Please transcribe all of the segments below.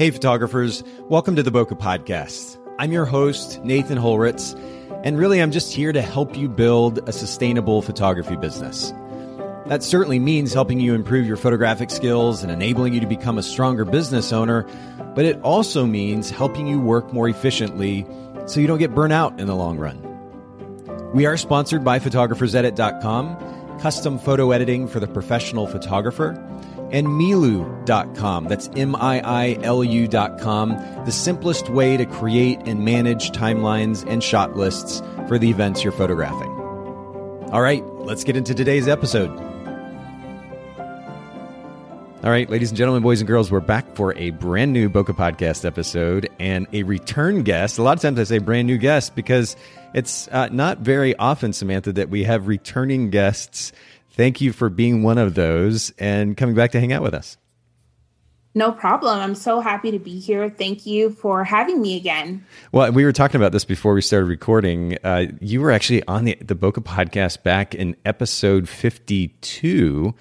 Hey, photographers, welcome to the Bokeh Podcast. I'm your host, Nathan Holritz, and really I'm just here to help you build a sustainable photography business. That certainly means helping you improve your photographic skills and enabling you to become a stronger business owner, but it also means helping you work more efficiently so you don't get burnt out in the long run. We are sponsored by photographersedit.com, custom photo editing for the professional photographer and Miilu.com. That's M I I L U.com, the simplest way to create and manage timelines and shot lists for the events you're photographing. All right, let's get into today's episode. All right, ladies and gentlemen, boys and girls, we're back for a brand new Bokeh Podcast episode and a return guest. A lot of times I say brand new guest because it's uh, not very often, Samantha, that we have returning guests Thank you for being one of those and coming back to hang out with us. No problem. I'm so happy to be here. Thank you for having me again. Well, we were talking about this before we started recording. Uh, you were actually on the, the Bokeh podcast back in episode 52.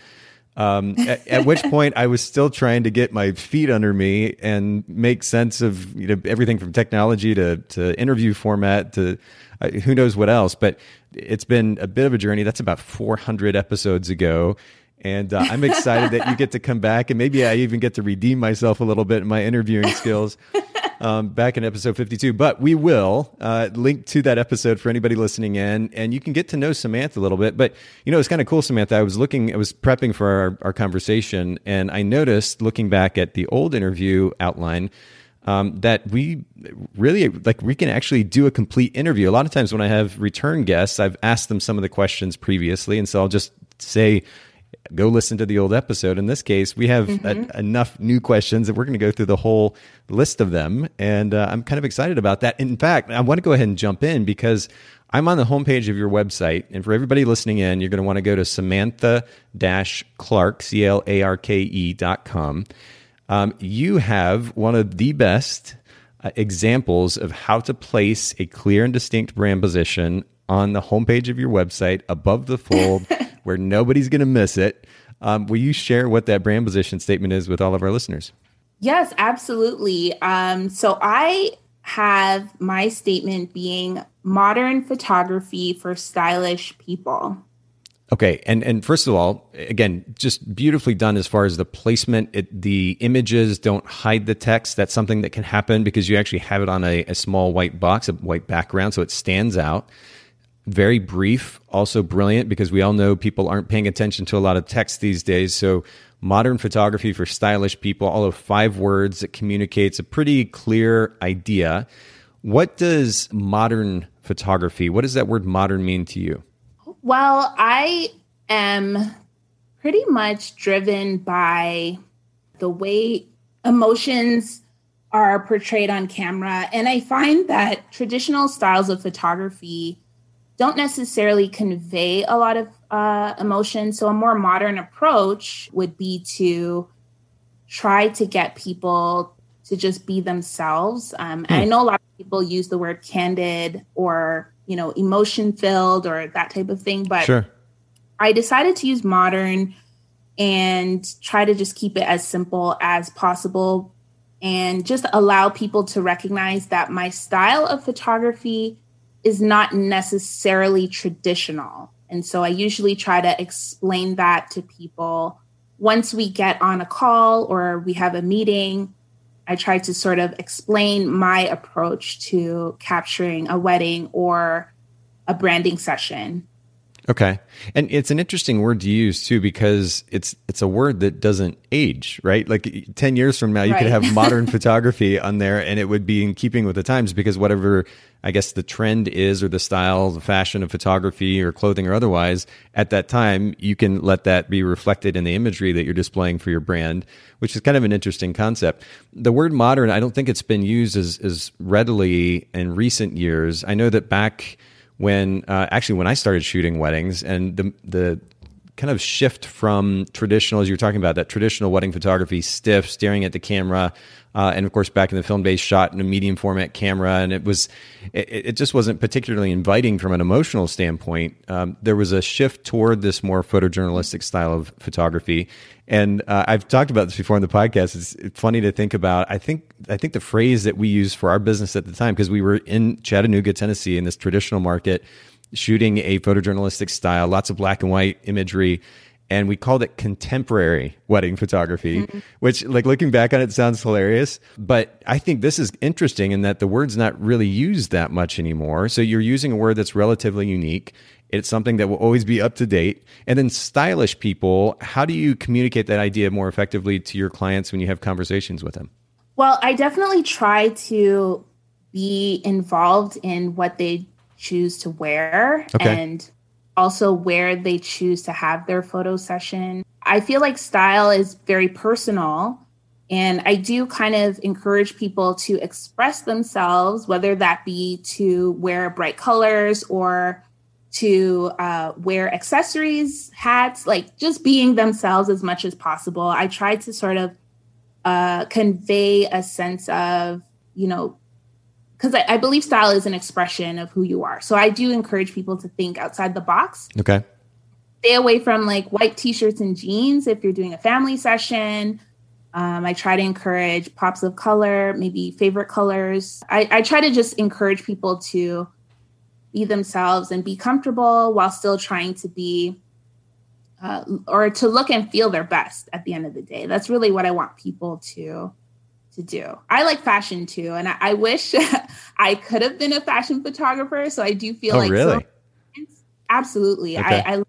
Um, at, at, which point I was still trying to get my feet under me and make sense of you know everything from technology to to interview format to uh, who knows what else. But it's been a bit of a journey. That's about 400 episodes ago. And uh, I'm excited that you get to come back, and maybe I even get to redeem myself a little bit in my interviewing skills um, back in episode 52. But we will uh, link to that episode for anybody listening in, and you can get to know Samantha a little bit. But you know, it's kind of cool, Samantha. I was looking, I was prepping for our, our conversation, and I noticed looking back at the old interview outline um, that we really like we can actually do a complete interview. A lot of times when I have return guests, I've asked them some of the questions previously, and so I'll just say, go listen to the old episode. In this case, we have mm-hmm. a, enough new questions that we're going to go through the whole list of them, and uh, I'm kind of excited about that. In fact, I want to go ahead and jump in because I'm on the homepage of your website, and for everybody listening in, you're going to want to go to Samantha-Clarke, C L A R K E dot com. Um, you have one of the best uh, examples of how to place a clear and distinct brand position on the homepage of your website above the fold where nobody's going to miss it. Um, will you share what that brand position statement is with all of our listeners? Yes, absolutely. Um, so I have my statement being modern photography for stylish people. Okay, and and first of all, again, just beautifully done as far as the placement. It, the images don't hide the text. That's something that can happen because you actually have it on a, a small white box, a white background, so it stands out. Very brief, also brilliant because we all know people aren't paying attention to a lot of text these days. So modern photography for stylish people, all of five words that communicates a pretty clear idea. What does modern photography? What does that word modern mean to you? Well, I am pretty much driven by the way emotions are portrayed on camera. And I find that traditional styles of photography don't necessarily convey a lot of uh, emotion. So, a more modern approach would be to try to get people to just be themselves. Um, hmm. I know a lot of people use the word candid or you know, emotion filled or that type of thing. But sure. I decided to use modern and try to just keep it as simple as possible and just allow people to recognize that my style of photography is not necessarily traditional. And so I usually try to explain that to people once we get on a call or we have a meeting I try to sort of explain my approach to capturing a wedding or a branding session. Okay. And it's an interesting word to use too because it's it's a word that doesn't age, right? Like 10 years from now you right. could have modern photography on there and it would be in keeping with the times because whatever I guess the trend is or the style, the fashion of photography or clothing or otherwise, at that time you can let that be reflected in the imagery that you're displaying for your brand, which is kind of an interesting concept. The word modern, I don't think it's been used as as readily in recent years. I know that back when uh, actually when I started shooting weddings and the the kind of shift from traditional, as you were talking about, that traditional wedding photography, stiff, staring at the camera, uh, and of course, back in the film days, shot in a medium format camera, and it was, it, it just wasn't particularly inviting from an emotional standpoint. Um, there was a shift toward this more photojournalistic style of photography, and uh, I've talked about this before in the podcast. It's funny to think about. I think I think the phrase that we used for our business at the time, because we were in Chattanooga, Tennessee, in this traditional market, shooting a photojournalistic style, lots of black and white imagery and we called it contemporary wedding photography, mm-hmm. which, like, looking back on it, sounds hilarious. But I think this is interesting in that the word's not really used that much anymore. So you're using a word that's relatively unique. It's something that will always be up to date. And then stylish people, how do you communicate that idea more effectively to your clients when you have conversations with them? Well, I definitely try to be involved in what they choose to wear okay. and also where they choose to have their photo session. I feel like style is very personal. And I do kind of encourage people to express themselves, whether that be to wear bright colors or to uh, wear accessories, hats, like just being themselves as much as possible. I try to sort of uh, convey a sense of, you know, because I, I, believe style is an expression of who you are. So I do encourage people to think outside the box. Okay. Stay away from like white t-shirts and jeans if you're doing a family session. Um, I try to encourage pops of color, maybe favorite colors. I, I try to just encourage people to be themselves and be comfortable while still trying to be uh, or to look and feel their best at the end of the day. That's really what I want people to to do. I like fashion too, and I, I wish I could have been a fashion photographer. So I do feel oh, like really? So, absolutely. Okay. I, I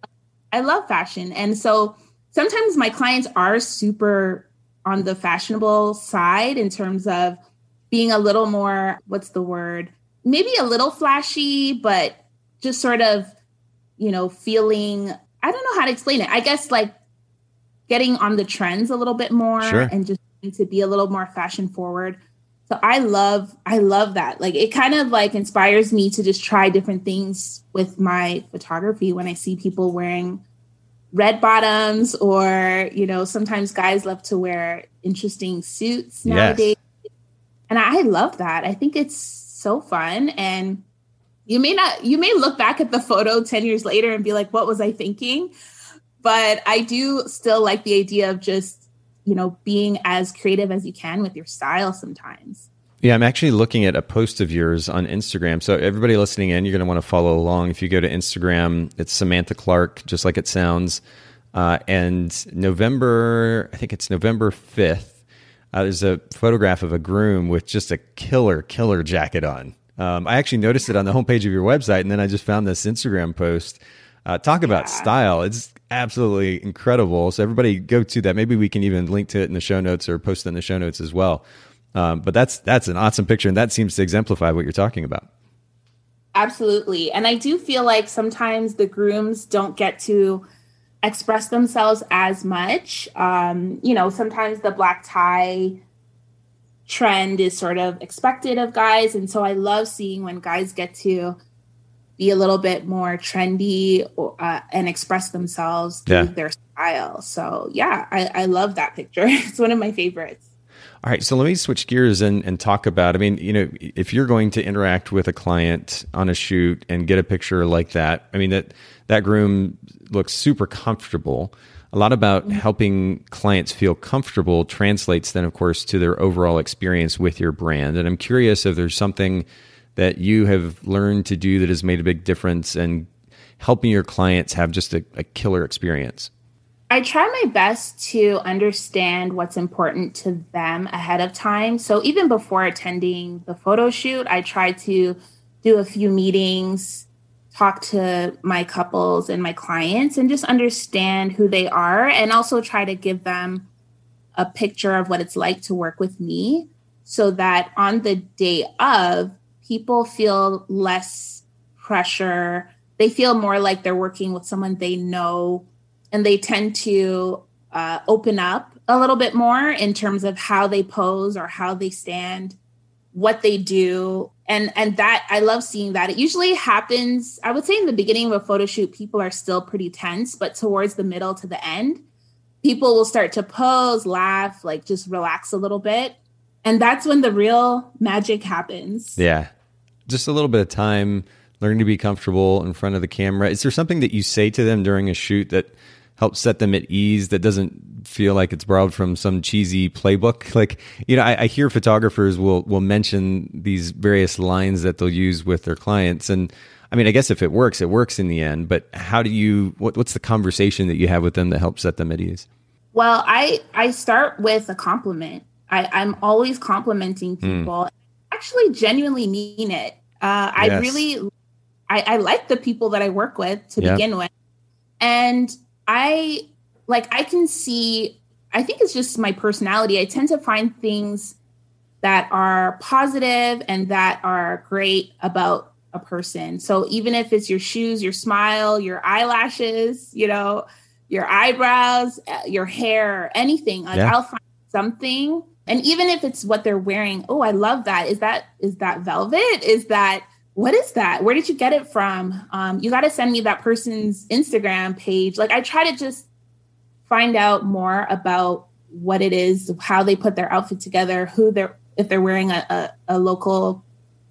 I love fashion, and so sometimes my clients are super on the fashionable side in terms of being a little more what's the word maybe a little flashy but just sort of you know feeling i don't know how to explain it i guess like getting on the trends a little bit more sure. and just to be a little more fashion forward. So I love I love that. Like it kind of like inspires me to just try different things with my photography when I see people wearing red bottoms or you know sometimes guys love to wear interesting suits nowadays. Yes. And I love that. I think it's so fun and you may not you may look back at the photo 10 years later and be like what was I thinking? But I do still like the idea of just you know, being as creative as you can with your style sometimes. Yeah, I'm actually looking at a post of yours on Instagram. So everybody listening in, you're going to want to follow along. If you go to Instagram, it's Samantha Clark, just like it sounds. Uh, and November, I think it's November 5th. Uh, there's a photograph of a groom with just a killer, killer jacket on. Um, I actually noticed it on the homepage of your website, and then I just found this Instagram post. Uh, talk about yeah. style. It's absolutely incredible. So everybody go to that. Maybe we can even link to it in the show notes or post it in the show notes as well. Um, but that's that's an awesome picture, and that seems to exemplify what you're talking about. Absolutely, and I do feel like sometimes the grooms don't get to express themselves as much. Um, you know, sometimes the black tie trend is sort of expected of guys, and so I love seeing when guys get to be a little bit more trendy uh, and express themselves through yeah. their style. So yeah, I, I love that picture. it's one of my favorites. All right, so let me switch gears and, and talk about. I mean, you know, if you're going to interact with a client on a shoot and get a picture like that, I mean that that groom looks super comfortable. A lot about mm-hmm. helping clients feel comfortable translates then, of course, to their overall experience with your brand. And I'm curious if there's something that you have learned to do that has made a big difference and helping your clients have just a, a killer experience? I try my best to understand what's important to them ahead of time. So even before attending the photo shoot, I try to do a few meetings, talk to my couples and my clients, and just understand who they are, and also try to give them a picture of what it's like to work with me so that on the day of, people feel less pressure. They feel more like they're working with someone they know, and they tend to uh, open up a little bit more in terms of how they pose or how they stand. what they do and and that i love seeing that it usually happens i would say in the beginning of a photo shoot people are still pretty tense but towards the middle to the end people will start to pose laugh like just relax a little bit and that's when the real magic happens yeah just a little bit of time learning to be comfortable in front of the camera. Is there something that you say to them during a shoot that helps set them at ease that doesn't feel like it's borrowed from some cheesy playbook? Like you know I, I, hear photographers will will mention these various lines that they'll use with their clients. And i mean i guess if it works it works in the end. But how do you what, what's the conversation that you have with them that helps set them at ease? Well i i start with a compliment. I, i'm always complimenting hmm. people. Mm. actually genuinely mean it uh, i really I, I like the people that i work with to yep. begin with and I like I can see I think it's just my personality. I tend to find things that are positive and that are great about a person. So even if it's your shoes, your smile, your eyelashes, you know, your eyebrows, uh, your hair, anything, like yeah. I'll find something. And even if it's what they're wearing, oh, I love that. Is that is that velvet? Is that what is that? Where did you get it from? Um, you got to send me that person's Instagram page. Like, I try to just find out more about what it is, how they put their outfit together, who they're, if they're wearing a, a, a local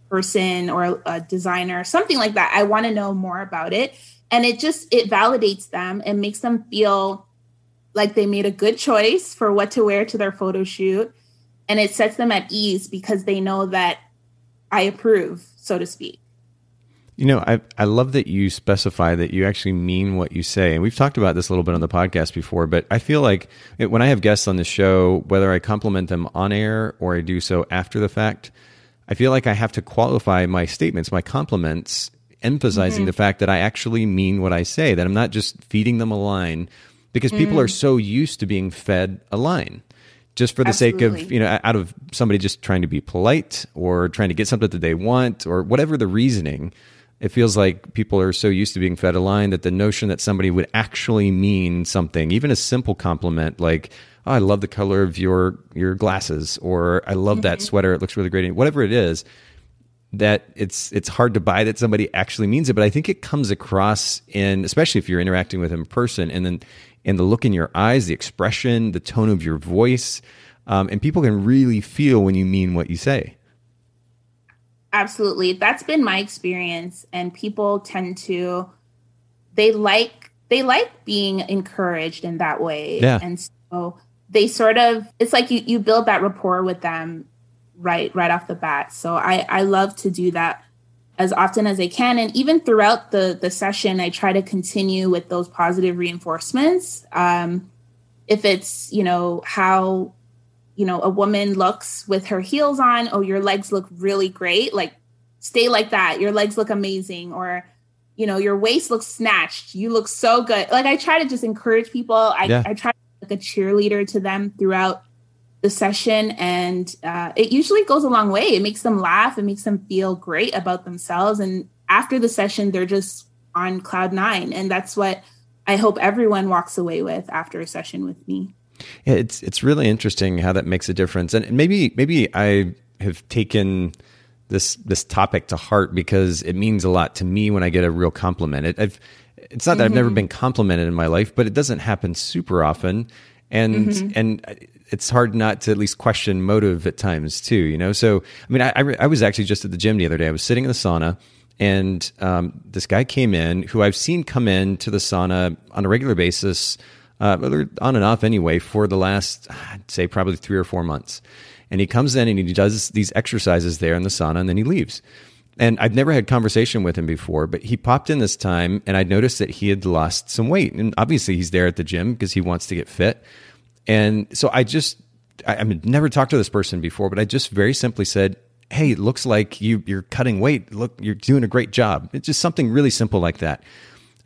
person or a, a designer, something like that. I want to know more about it. And it just, it validates them and makes them feel like they made a good choice for what to wear to their photo shoot. And it sets them at ease because they know that I approve so to speak. You know, I I love that you specify that you actually mean what you say, and we've talked about this a little bit on the podcast before. But I feel like it, when I have guests on the show, whether I compliment them on air or I do so after the fact, I feel like I have to qualify my statements, my compliments, emphasizing mm-hmm. the fact that I actually mean what I say, that I'm not just feeding them a line, because people mm. are so used to being fed a line just for the Absolutely. sake of you know out of somebody just trying to be polite or trying to get something that they want or whatever the reasoning it feels like people are so used to being fed a line that the notion that somebody would actually mean something even a simple compliment like oh, i love the color of your your glasses or i love mm-hmm. that sweater it looks really great whatever it is that it's it's hard to buy that somebody actually means it but i think it comes across in especially if you're interacting with them in person and then and the look in your eyes, the expression, the tone of your voice. Um, and people can really feel when you mean what you say. Absolutely. That's been my experience. And people tend to, they like, they like being encouraged in that way. Yeah. And so they sort of, it's like you, you build that rapport with them right, right off the bat. So I, I love to do that as often as I can. And even throughout the, the session, I try to continue with those positive reinforcements. Um, if it's, you know, how, you know, a woman looks with her heels on, oh, your legs look really great. Like, stay like that. Your legs look amazing. Or, you know, your waist looks snatched. You look so good. Like, I try to just encourage people. I, yeah. I try to be like a cheerleader to them throughout the session and uh, it usually goes a long way. It makes them laugh. It makes them feel great about themselves. And after the session they're just on cloud nine. And that's what i hope everyone walks away with after a session with me. Yeah, it's it's really interesting how that makes a difference. And maybe maybe i have taken this this topic to heart because it means a lot to me when i get a real compliment. It, I've, it's not that mm-hmm. i've never mm-hmm. been complimented in my life but it doesn't happen super often. And mm-hmm. and it's hard not to at least question motive at times too, you know? So, I mean, I, I, I was actually just at the gym the other day. I was sitting in the sauna and um, this guy came in who I've seen come in to the sauna on a regular basis, uh, on and off anyway, for the last, I'd say probably three or four months. And he comes in and he does these exercises there in the sauna and then he leaves. And I've never had conversation with him before, but he popped in this time and I noticed that he had lost some weight. And obviously he's there at the gym because he wants to get fit. And so I just, I, I mean, never talked to this person before, but I just very simply said, Hey, it looks like you, you're cutting weight. Look, you're doing a great job. It's just something really simple like that.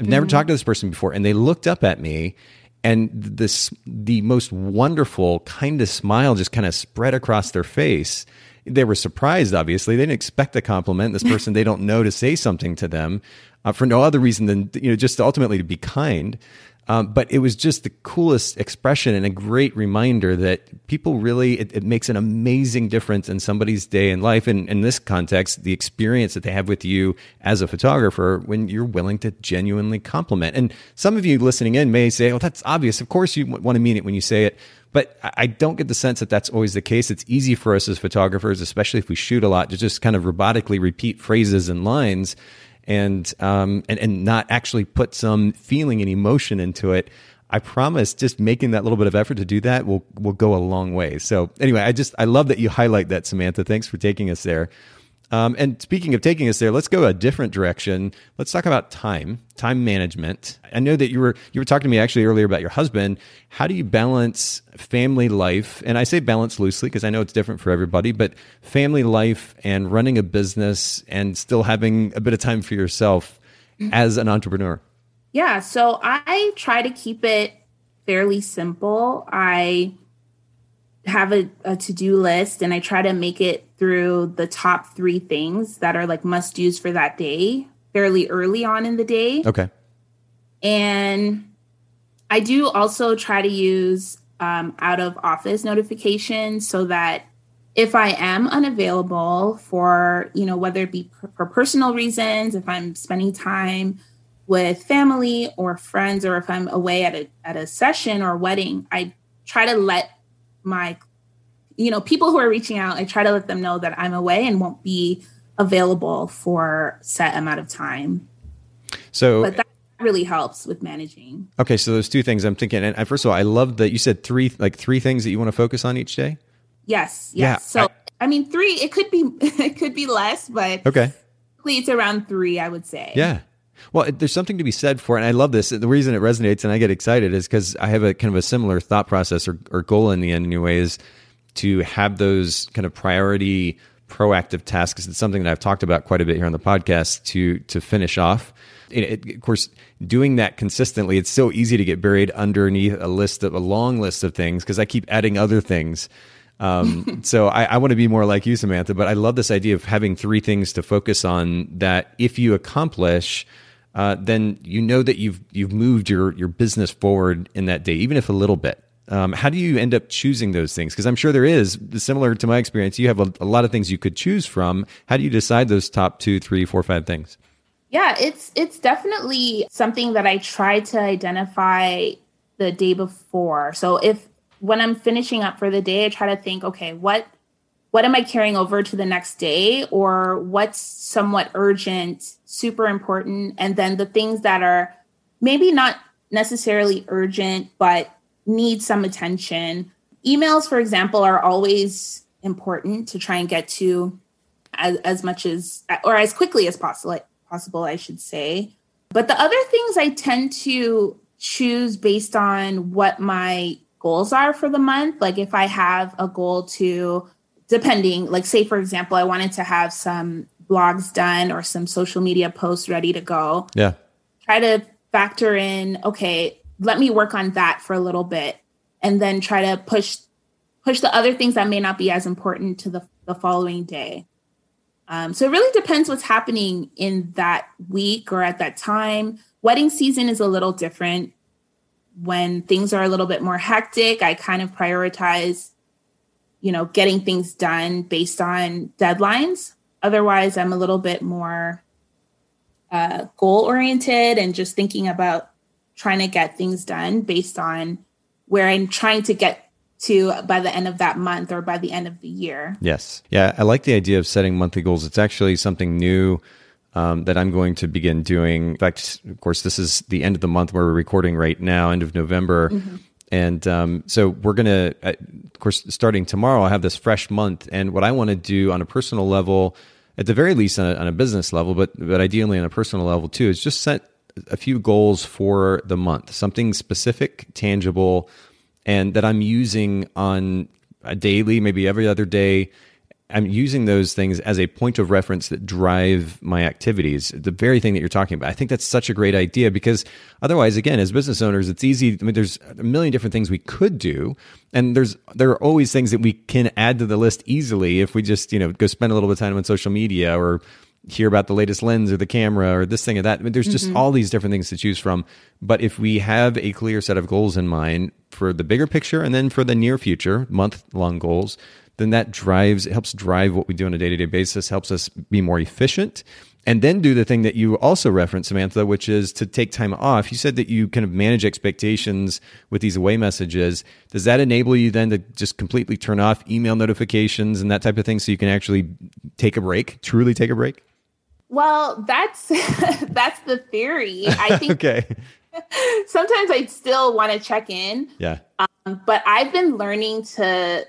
I've never mm-hmm. talked to this person before. And they looked up at me and this, the most wonderful, kind of smile just kind of spread across their face. They were surprised, obviously. They didn't expect a compliment. This person they don't know to say something to them uh, for no other reason than, you know, just ultimately to be kind. Um, but it was just the coolest expression and a great reminder that people really, it, it, makes an amazing difference in somebody's day in life. And in this context, the experience that they have with you as a photographer when you're willing to genuinely compliment. And some of you listening in may say, oh, that's obvious. Of course, you want to mean it when you say it. But I don't get the sense that that's always the case. It's easy for us as photographers, especially if we shoot a lot, to just kind of robotically repeat phrases and lines and um, and and not actually put some feeling and emotion into it. I promise just making that little bit of effort to do that will will go a long way. So anyway, I just I love that you highlight that Samantha. Thanks for taking us there. Um, and speaking of taking us there, let's go a different direction. Let's talk about time, time management. I know that you were you were talking to me actually earlier about your husband. How do you balance family life? And I say balance loosely because I know it's different for everybody, but family life and running a business and still having a bit of time for yourself as an entrepreneur. Yeah, so I try to keep it fairly simple. I have a, a to-do list and I try to make it through the top three things that are like must do's for that day fairly early on in the day. Okay. And I do also try to use um, out of office notifications so that if I am unavailable for, you know, whether it be for personal reasons, if I'm spending time with family or friends, or if I'm away at a at a session or wedding, I try to let my you know people who are reaching out i try to let them know that i'm away and won't be available for set amount of time. So but that really helps with managing. Okay so those two things i'm thinking and first of all i love that you said three like three things that you want to focus on each day. Yes yes. Yeah, so I, I mean three it could be it could be less but okay. it's around three i would say. Yeah well, there's something to be said for, it. and I love this. The reason it resonates and I get excited is because I have a kind of a similar thought process or, or goal in the end, anyway, is to have those kind of priority proactive tasks. It's something that I've talked about quite a bit here on the podcast to to finish off. It, it, of course, doing that consistently, it's so easy to get buried underneath a list of a long list of things because I keep adding other things. Um, so I, I want to be more like you, Samantha. But I love this idea of having three things to focus on that if you accomplish, uh, then you know that you've you've moved your your business forward in that day, even if a little bit. Um, how do you end up choosing those things? Because I'm sure there is similar to my experience. You have a, a, lot of things you could choose from. How do you decide those top two, three, four, five things? Yeah, it's it's definitely something that I try to identify the day before. So if when I'm finishing up for the day, I try to think, okay, what what am I carrying over to the next day or what's somewhat urgent, super important, and then the things that are maybe not necessarily urgent, but need some attention. Emails, for example, are always important to try and get to as, as much as or as quickly as possible possible, I should say. But the other things I tend to choose based on what my goals are for the month. Like if I have a goal to depending, like say for example, I wanted to have some blogs done or some social media posts ready to go. Yeah. Try to factor in, okay, let me work on that for a little bit and then try to push push the other things that may not be as important to the, the following day. Um, so it really depends what's happening in that week or at that time. Wedding season is a little different. When things are a little bit more hectic, I kind of prioritize you know, getting things done based on deadlines. Otherwise, I'm a little bit more uh, goal oriented and just thinking about trying to get things done based on where I'm trying to get to by the end of that month or by the end of the year. Yes. Yeah. I like the idea of setting monthly goals. It's actually something new um, that I'm going to begin doing. In fact, of course, this is the end of the month where we're recording right now, end of November. Mm-hmm. And um, so we're going to, uh, of course, starting tomorrow, I have this fresh month. And what I want to do on a personal level, at the very least on a, on a business level, but, but ideally on a personal level too, is just set a few goals for the month, something specific, tangible, and that I'm using on a daily, maybe every other day, I'm using those things as a point of reference that drive my activities. The very thing that you're talking about. I think that's such a great idea because otherwise, again, as business owners, it's easy. I mean, there's a million different things we could do, and there's there are always things that we can add to the list easily if we just you know go spend a little bit of time on social media or hear about the latest lens or the camera or this thing or that. I mean, there's just mm-hmm. all these different things to choose from. But if we have a clear set of goals in mind for the bigger picture and then for the near future, month long goals, then that drives, it helps drive what we do on a day to day basis, helps us be more efficient and then do the thing that you also referenced, Samantha, which is to take time off. You said that you kind of manage expectations with these away messages. Does that enable you then to just completely turn off email notifications and that type of thing so you can actually take a break, truly take a break? Well, that's that's the theory. I think okay. sometimes I still want to check in. Yeah. Um, but I've been learning to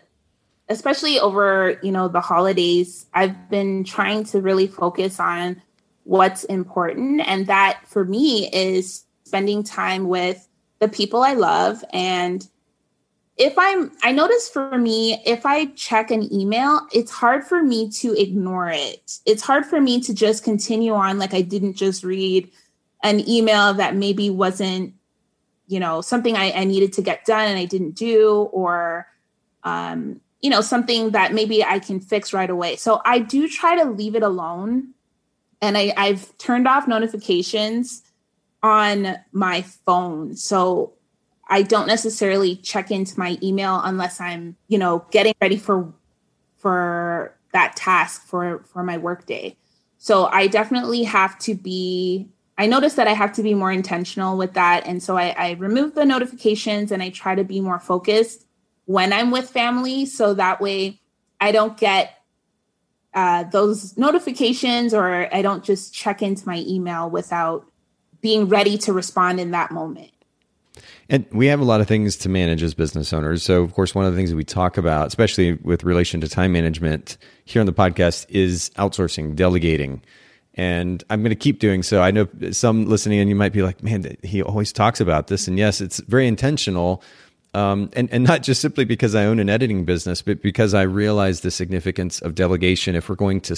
especially over you know the holidays i've been trying to really focus on what's important. And that for me is spending time with the people i love. And if i'm i notice for me if i check an email it's hard for me to ignore it. It's hard for me to just continue on like i didn't just read an email that maybe wasn't you know something i, I needed to get done and i didn't do or um, you know, something that maybe I can fix right away. So I do try to leave it alone. And I, I've turned off notifications on my phone. So I don't necessarily check into my email unless I'm, you know, getting ready for for that task for for my workday. So I definitely have to be I notice that I have to be more intentional with that. And so I, I remove the notifications and I try to be more focused when I'm with family. So that way I don't get uh, those notifications or I don't just check into my email without being ready to respond in that moment. And we have a lot of things to manage as business owners. So, of course, one of the things that we talk about, especially with relation to time management here on the podcast, is outsourcing, delegating. And I'm going to keep doing so. I know some listening and you might be like, man, he always talks about this. And yes, it's very intentional um, and, and not just simply because I own an editing business, but because I realize the significance of delegation if we're going to,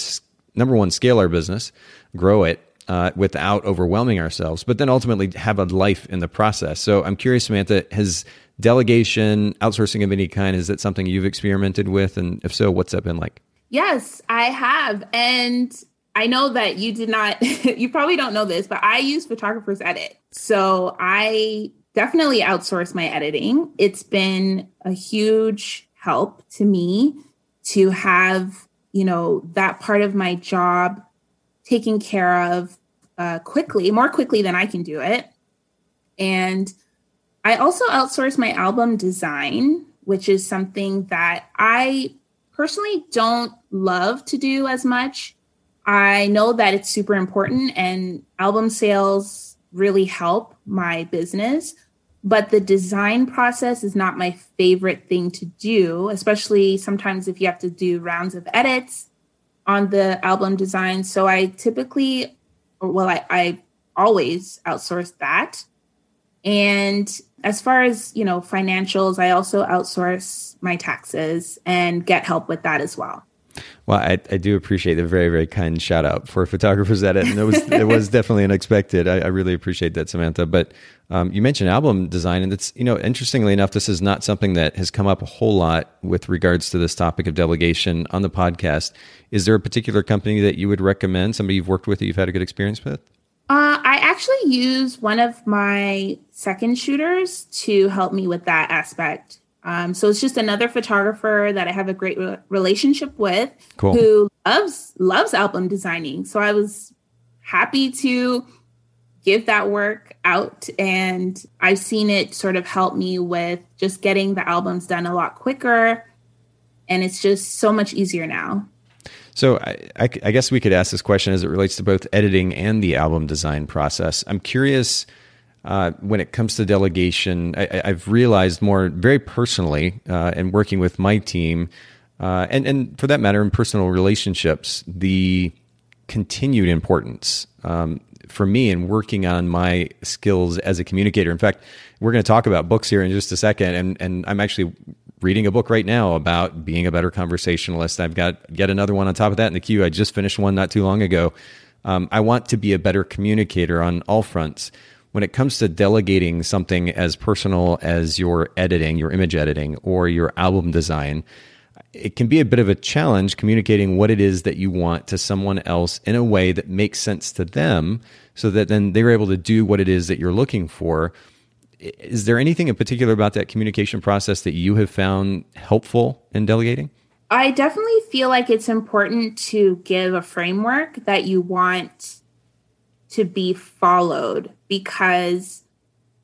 number one, scale our business, grow it uh, without overwhelming ourselves, but then ultimately have a life in the process. So I'm curious, Samantha, has delegation, outsourcing of any kind, is that something you've experimented with? And if so, what's that been like? Yes, I have. And I know that you did not, you probably don't know this, but I use Photographer's Edit. So I definitely outsource my editing. It's been a huge help to me to have, you know, that part of my job taken care of uh, quickly, more quickly than I can do it. And I also outsource my album design, which is something that I personally don't love to do as much. I know that it's super important and album sales really help my business but the design process is not my favorite thing to do, especially sometimes if you have to do rounds of edits on the album design. So I typically, well, I, I always outsource that. And as far as, you know, financials, I also outsource my taxes and get help with that as well. Well, I, I do appreciate the very, very kind shout out for Photographer's Edit. And it was, it was definitely unexpected. I, I really appreciate that, Samantha. But um, you mentioned album design, and it's, you know, interestingly enough, this is not something that has come up a whole lot with regards to this topic of delegation on the podcast. Is there a particular company that you would recommend, somebody you've worked with that you've had a good experience with? Uh, I actually use one of my second shooters to help me with that aspect. Um, so it's just another photographer that I have a great re- relationship with cool. who loves loves album designing. So I was happy to give that work out and I've seen it sort of help me with just getting the albums done a lot quicker and it's just so much easier now. So I, I, I guess we could ask this question as it relates to both editing and the album design process. I'm curious uh, when it comes to delegation, I, have realized more very personally uh, and working with my team, uh, and and for that matter, in personal relationships, the continued importance um, for me in working on my skills as a communicator. In fact, we're going to talk about books here in just a second, and and I'm actually reading a book right now about being a better conversationalist. I've got yet another one on top of that in the queue. I just finished one not too long ago. Um, I want to be a better communicator on all fronts when it comes to delegating something as personal as your editing, your image editing, or your album design, it can be a bit of a challenge communicating what it is that you want to someone else in a way that makes sense to them so that then they're able to do what it is that you're looking for. Is there anything in particular about that communication process that you have found helpful in delegating? I definitely feel like it's important to give a framework that you want to be followed because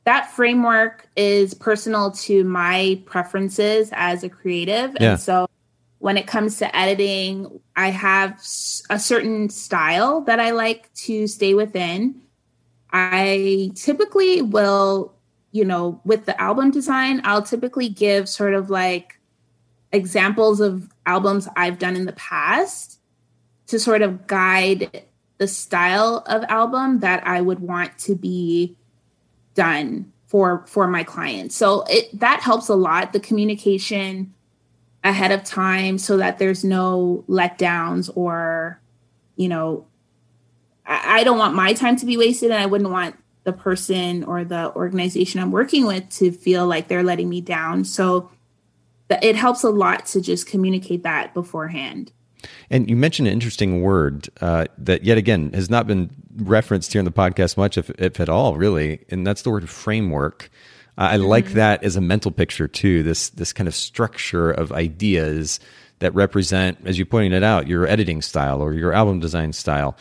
that framework is personal to my preferences as a creative. Yeah. And so when it comes to editing, I have a certain style that I like to stay within. I typically will, you know, with the album design, I'll typically give sort of like examples of albums I've done in the past to sort of guide the style of album that I would want to be done for for my clients. So it that helps a lot the communication ahead of time so that there's no letdowns or you know I, I don't want my time to be wasted and I wouldn't want the person or the organization I'm working with to feel like they're letting me down. So it helps a lot to just communicate that beforehand. And you mentioned an interesting word uh, that, yet again, has not been referenced here in the podcast much, if, if at all, really, and that's the word framework. Uh, I mm-hmm. like that as a mental picture too. This this kind of structure of ideas that represent, as you pointed it out, your editing style or your album design style.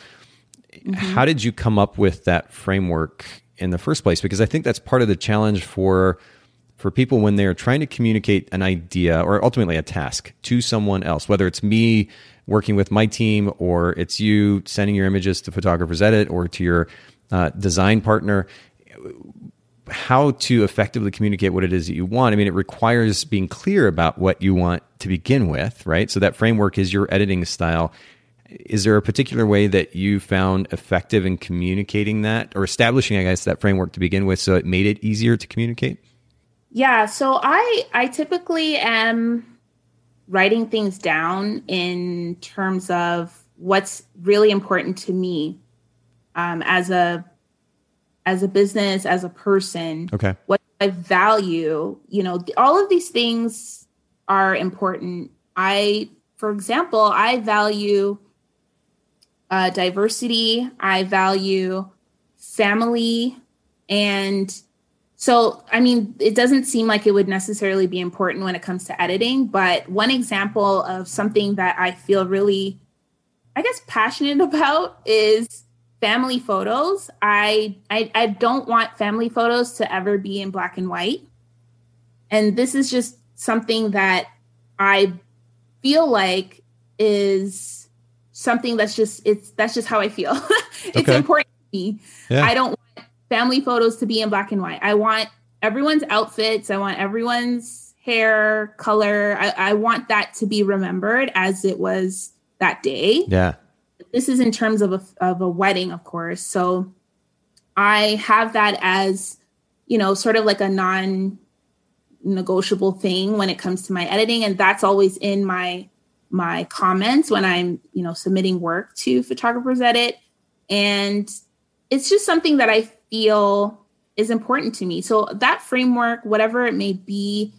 Mm-hmm. How did you come up with that framework in the first place? Because I think that's part of the challenge for for people when they're trying to communicate an idea or ultimately a task to someone else, whether it's me working with my team or it's you sending your images to Photographers Edit or to your uh, design partner, how to effectively communicate what it is that you want. I mean, it requires being clear about what you want to begin with, right? So that framework is your editing style. Is there a particular way that you found effective in communicating that or establishing, I guess, that framework to begin with so it made it easier to communicate? Yeah, so I I typically am writing things down in terms of what's really important to me um, as a as a business, as a person. Okay. What I value, you know, all of these things are important. I, for example, I value uh, diversity. I value family and so, I mean, it doesn't seem like it would necessarily be important when it comes to editing, but one example of something that I feel really, I guess, passionate about is family photos. I, I, I don't want family photos to ever be in black and white. And this is just something that I feel like is something that's just it's that's just how I feel. it's okay. important to me. Yeah. I don't family photos to be in black and white. I want everyone's outfits. I want everyone's hair color. I, I want that to be remembered as it was that day. Yeah. This is in terms of a, of a wedding, of course. So I have that as, you know, sort of like a non negotiable thing when it comes to my editing. And that's always in my my comments when I'm, you know, submitting work to photographers edit. And it's just something that I feel is important to me. So that framework, whatever it may be,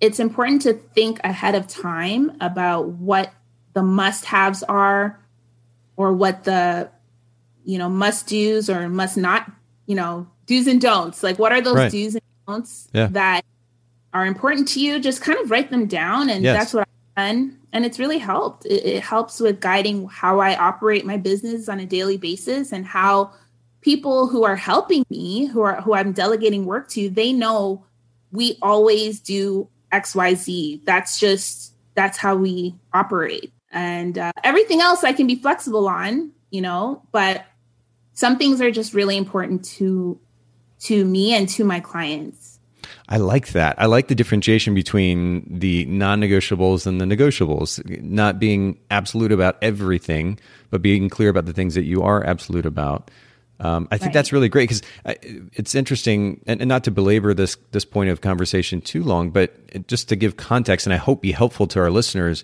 it's important to think ahead of time about what the must-haves are or what the you know must-dos or must not, you know, do's and don'ts. Like what are those right. do's and don'ts yeah. that are important to you? Just kind of write them down and yes. that's what I've done. And it's really helped. It, it helps with guiding how I operate my business on a daily basis and how people who are helping me, who are who I'm delegating work to, they know we always do XYZ. That's just that's how we operate. And uh, everything else I can be flexible on, you know, but some things are just really important to to me and to my clients. I like that. I like the differentiation between the non negotiables and the negotiables, not being absolute about everything, but being clear about the things that you are absolute about. Um, I think right. that's really great because it's interesting, and, and, not to belabor this this point of conversation too long, but just to give context, and I hope be helpful to our listeners.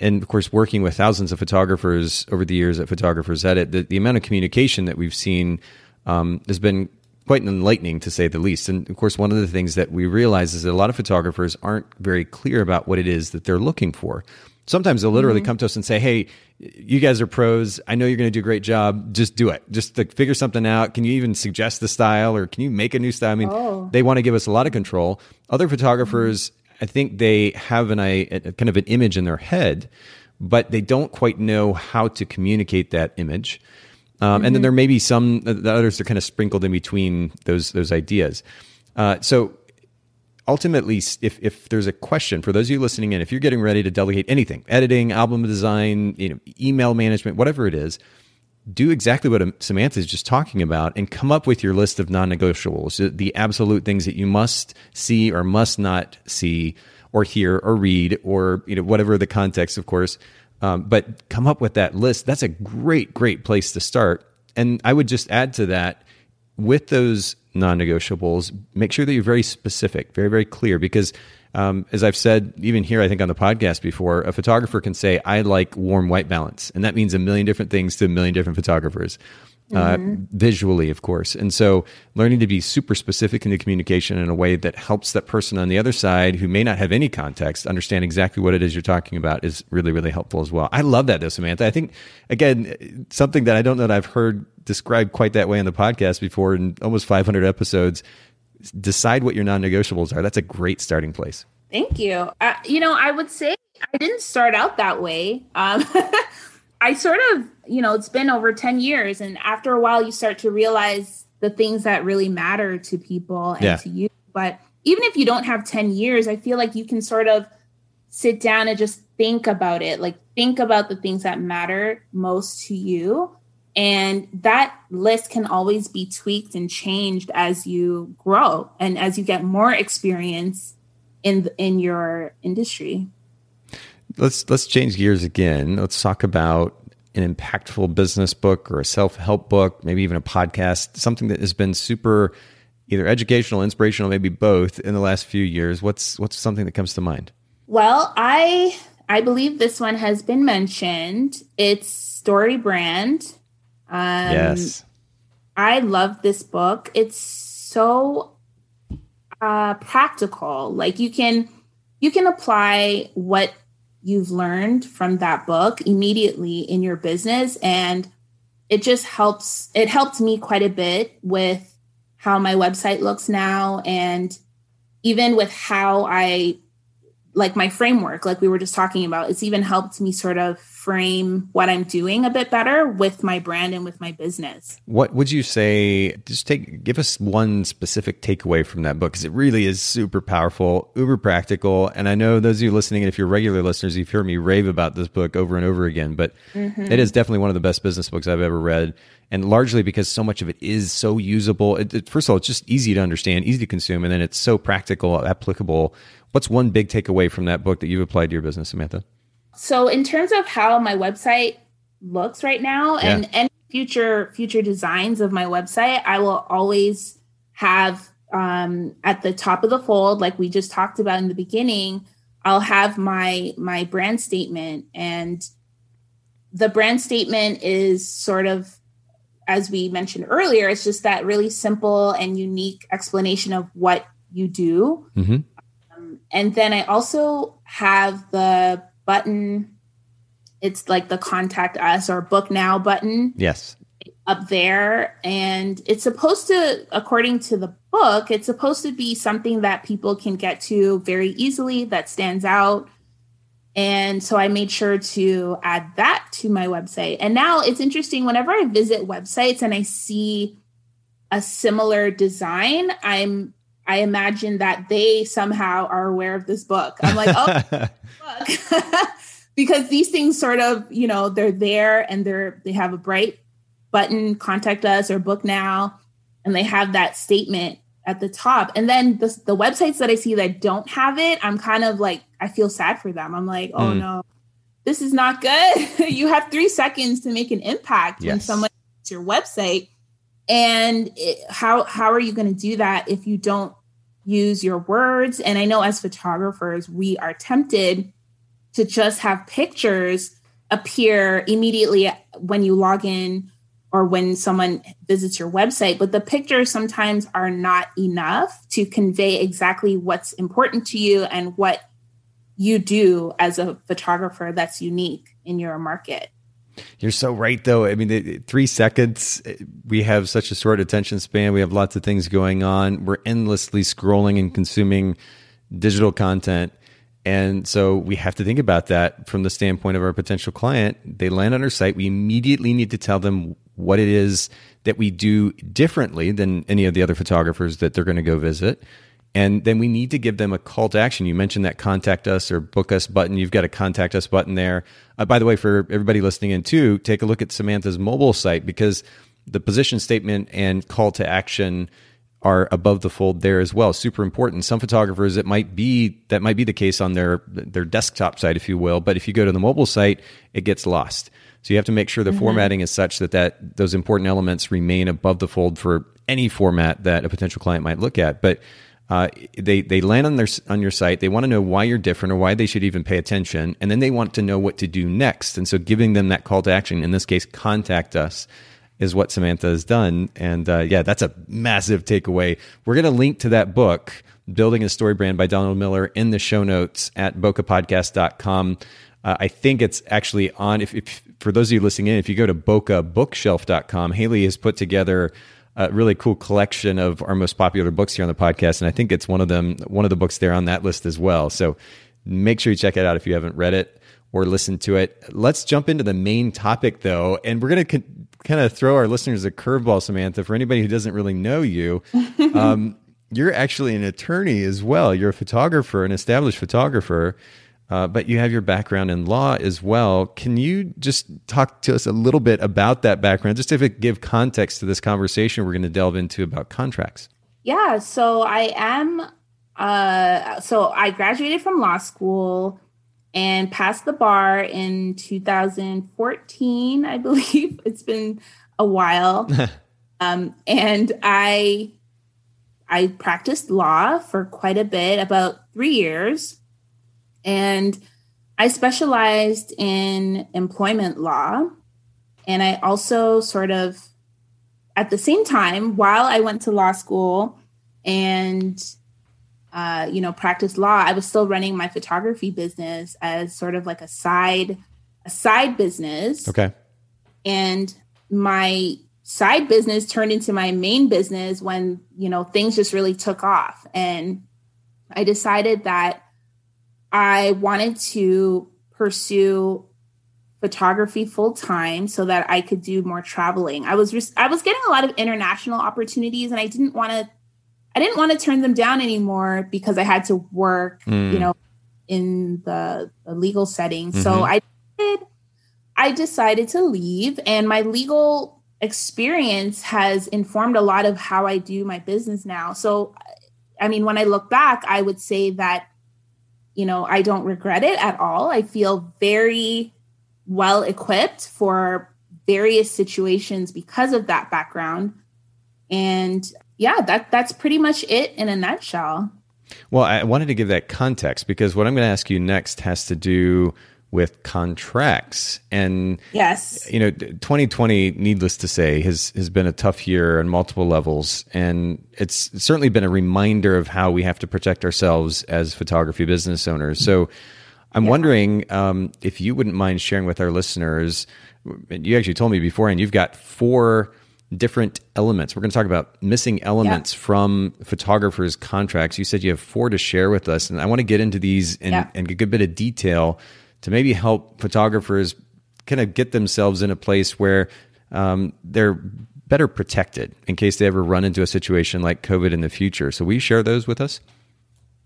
And of course, working with thousands of photographers over the years at Photographers Edit, the, the amount of communication that we've seen um, has been quite enlightening to say the least. And of course, one of the things that we realize is that a lot of photographers aren't very clear about what it is that they're looking for. Sometimes they'll literally mm-hmm. come to us and say, Hey, you guys are pros. I know you're going to do a great job. Just do it. Just like, figure something out. Can you even suggest the style or can you make a new style? I mean, oh. they want to give us a lot of control. Other photographers, mm-hmm. I think they have an, a, a kind of an image in their head, but they don't quite know how to communicate that image. Um, mm-hmm. And then mm-hmm. there may be some the others are kind of sprinkled in between those those ideas. Uh, so ultimately, if if there's a question for those of you listening in, if you're getting ready to delegate anything, editing, album design, you know, email management, whatever it is, do exactly what Samantha is just talking about and come up with your list of non-negotiables, the absolute things that you must see or must not see or hear or read or you know whatever the context, of course. Um, but come up with that list. That's a great, great place to start. And I would just add to that with those non negotiables, make sure that you're very specific, very, very clear. Because um, as I've said, even here, I think on the podcast before, a photographer can say, I like warm white balance. And that means a million different things to a million different photographers. Uh, mm-hmm. visually, of course. And so learning to be super specific in the communication in a way that helps that person on the other side who may not have any context understand exactly what it is you're talking about is really, really helpful as well. I love that though, Samantha. I think, again, something that I don't know that I've heard described quite that way on the podcast before in almost 500 episodes. Decide what your non negotiables are. That's a great starting place. Thank you. Uh, you know, I would say I didn't start out that way. Um, I sort of, you know, it's been over 10 years. And after a while, you start to realize the things that really matter to people and yeah. to you. But even if you don't have 10 years, I feel like you can sort of sit down and just think about it. Like, think about the things that matter most to you. And that list can always be tweaked and changed as you grow and as you get more experience in in your industry let's let's change gears again. Let's talk about an impactful business book or a self-help book, maybe even a podcast, something that has been super either educational, inspirational, maybe both in the last few years. What's what's something that comes to mind? Well, I I believe this one has been mentioned. It's Story Brand. Um, yes. I love this book. It's so uh, practical. Like you can you can apply what you've learned from that book immediately in your business. And it just helps it helped me quite a bit with how my website looks now and even with how I like my framework, like we were just talking about, it's even helped me sort of frame what I'm doing a bit better with my brand and with my business. What would you say? Just take, give us one specific takeaway from that book because it really is super powerful, uber practical. And I know those of you listening, and if you're regular listeners, you've heard me rave about this book over and over again, but mm-hmm. it is definitely one of the best business books I've ever read. And largely because so much of it is so usable. It, it, first of all, it's just easy to understand, easy to consume, and then it's so practical, applicable What's one big takeaway from that book that you've applied to your business, Samantha? So, in terms of how my website looks right now yeah. and any future future designs of my website, I will always have um, at the top of the fold, like we just talked about in the beginning, I'll have my my brand statement and the brand statement is sort of as we mentioned earlier, it's just that really simple and unique explanation of what you do. Mm-hmm and then I also have the button. It's like the contact us or book now button. Yes. Up there. And it's supposed to, according to the book, it's supposed to be something that people can get to very easily that stands out. And so I made sure to add that to my website. And now it's interesting whenever I visit websites and I see a similar design, I'm I imagine that they somehow are aware of this book. I'm like, oh, because these things sort of, you know, they're there and they're they have a bright button, contact us or book now, and they have that statement at the top. And then the, the websites that I see that don't have it, I'm kind of like, I feel sad for them. I'm like, oh mm. no, this is not good. you have three seconds to make an impact yes. when someone your website and it, how how are you going to do that if you don't use your words and i know as photographers we are tempted to just have pictures appear immediately when you log in or when someone visits your website, but the pictures sometimes are not enough to convey exactly what's important to you and what you do as a photographer that's unique in your market. You're so right, though. I mean, three seconds, eh, we have such a short attention span. We have lots of things going on. We're endlessly scrolling and consuming digital content. And so we have to think about that from the standpoint of our potential client. They land on our site. We immediately need to tell them what it is that we do differently than any of the other photographers that they're going to go visit. And then we need to give them a call to action. You mentioned that contact us or book us button. You've got a contact us button there. Uh, by the way, for everybody listening in too, take a look at Samantha's mobile site because the position statement and call to action are above the fold there as well. Super important. Some photographers, it might be that might be the case on their their desktop site, if you will. But if you go to the mobile site, it gets lost. So you have to make sure the mm-hmm. formatting is such that that those important elements remain above the fold for any format that a potential client might look at. But uh, they they land on their on your site. They want to know why you're different or why they should even pay attention, and then they want to know what to do next. And so, giving them that call to action, in this case, contact us, is what Samantha has done. And uh, yeah, that's a massive takeaway. We're going to link to that book, Building a Story Brand by Donald Miller, in the show notes at bokehpodcast.com. Uh, I think it's actually on, if, if, for those of you listening in, if you go to bokehbookshelf.com, Haley has put together a really cool collection of our most popular books here on the podcast. And I think it's one of them, one of the books there on that list as well. So make sure you check it out if you haven't read it or listened to it. Let's jump into the main topic though. And we're going to kind of throw our listeners a curveball, Samantha. For anybody who doesn't really know you, um, you're actually an attorney as well. You're a photographer, an established photographer, uh, but you have your background in law as well. Can you just talk to us a little bit about that background, just to give context to this conversation we're going to delve into about contracts? Yeah. So I am. Uh, so I graduated from law school and passed the bar in 2014, I believe. It's been a while. um, and I I practiced law for quite a bit, about three years. And I specialized in employment law. And I also sort of, at the same time, while I went to law school and uh, you know, practice law, I was still running my photography business as sort of like a side, a side business. Okay. And my side business turned into my main business when, you know, things just really took off. And I decided that I wanted to pursue photography full time so that I could do more traveling. I was just, I was getting a lot of international opportunities and I didn't want to I didn't want to turn them down anymore because I had to work, mm. you know, in the, the legal setting. Mm-hmm. So I did, I decided to leave, and my legal experience has informed a lot of how I do my business now. So, I mean, when I look back, I would say that, you know, I don't regret it at all. I feel very well equipped for various situations because of that background. And yeah, that that's pretty much it in a nutshell. Well, I wanted to give that context because what I'm going to ask you next has to do with contracts and yes you know 2020 needless to say has has been a tough year on multiple levels and it's certainly been a reminder of how we have to protect ourselves as photography business owners so i'm yeah. wondering um, if you wouldn't mind sharing with our listeners you actually told me before and you've got four different elements. We're going to talk about missing elements yeah. from photographers' contracts. You said you have four to share with us, and I want to get into these in, yeah. in a good bit of detail to maybe help photographers kind of get themselves in a place where um, they're better protected in case they ever run into a situation like COVID in the future. So, will you share those with us?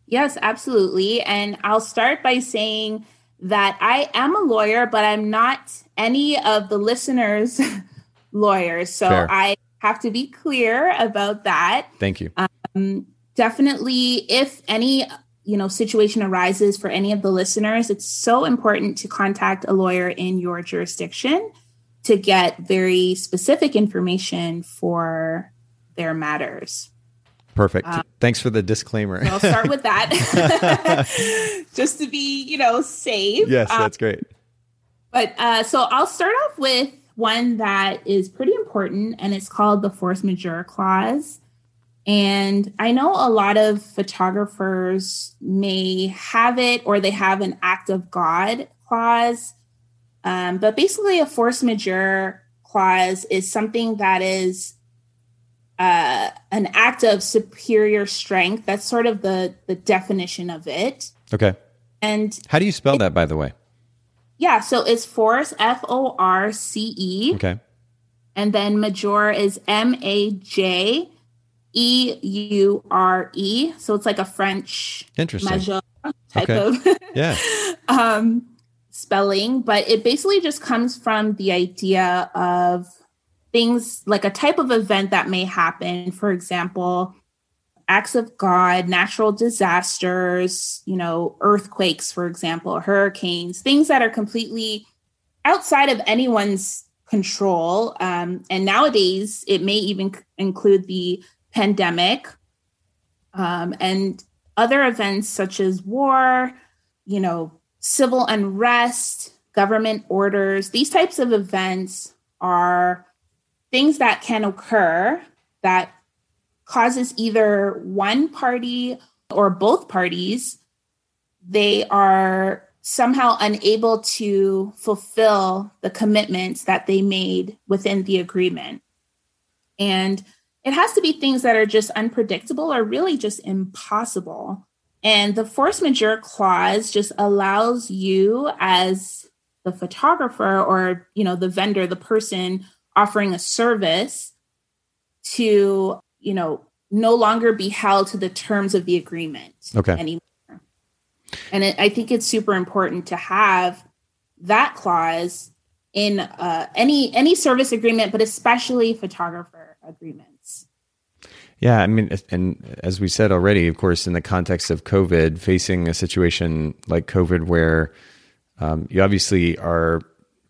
Yes, absolutely. And I'll start by saying that I am a lawyer, but I'm not any of the listeners lawyers. So Fair. I have to be clear about that. Thank you. Um, definitely, if any you know situation arises for any of the listeners, it's so important to contact a lawyer in your jurisdiction to get very specific information for their matters. Perfect. Um, Thanks for the disclaimer. I'll start with that, just to be, you know, safe. Yes, that's um, great. But uh, so I'll start off with one that is pretty important important, and it's called the force majeure clause. And I know a lot of photographers may have it or they have an act of God clause. Um, but basically, a force majeure clause is something that is uh, an act of superior strength. That's sort of the, the definition of it. Okay. And how do you spell it, that, by the way? Yeah, so it's force, F O R C E. Okay. And then major is M A J E U R E. So it's like a French Interesting. type okay. of yeah. um, spelling, but it basically just comes from the idea of things like a type of event that may happen. For example, acts of God, natural disasters, you know, earthquakes, for example, hurricanes, things that are completely outside of anyone's control. Um, and nowadays, it may even c- include the pandemic um, and other events such as war, you know, civil unrest, government orders. These types of events are things that can occur that causes either one party or both parties they are somehow unable to fulfill the commitments that they made within the agreement and it has to be things that are just unpredictable or really just impossible and the force majeure clause just allows you as the photographer or you know the vendor the person offering a service to you know, no longer be held to the terms of the agreement okay. anymore. And it, I think it's super important to have that clause in uh, any any service agreement, but especially photographer agreements. Yeah, I mean, and as we said already, of course, in the context of COVID, facing a situation like COVID where um, you obviously are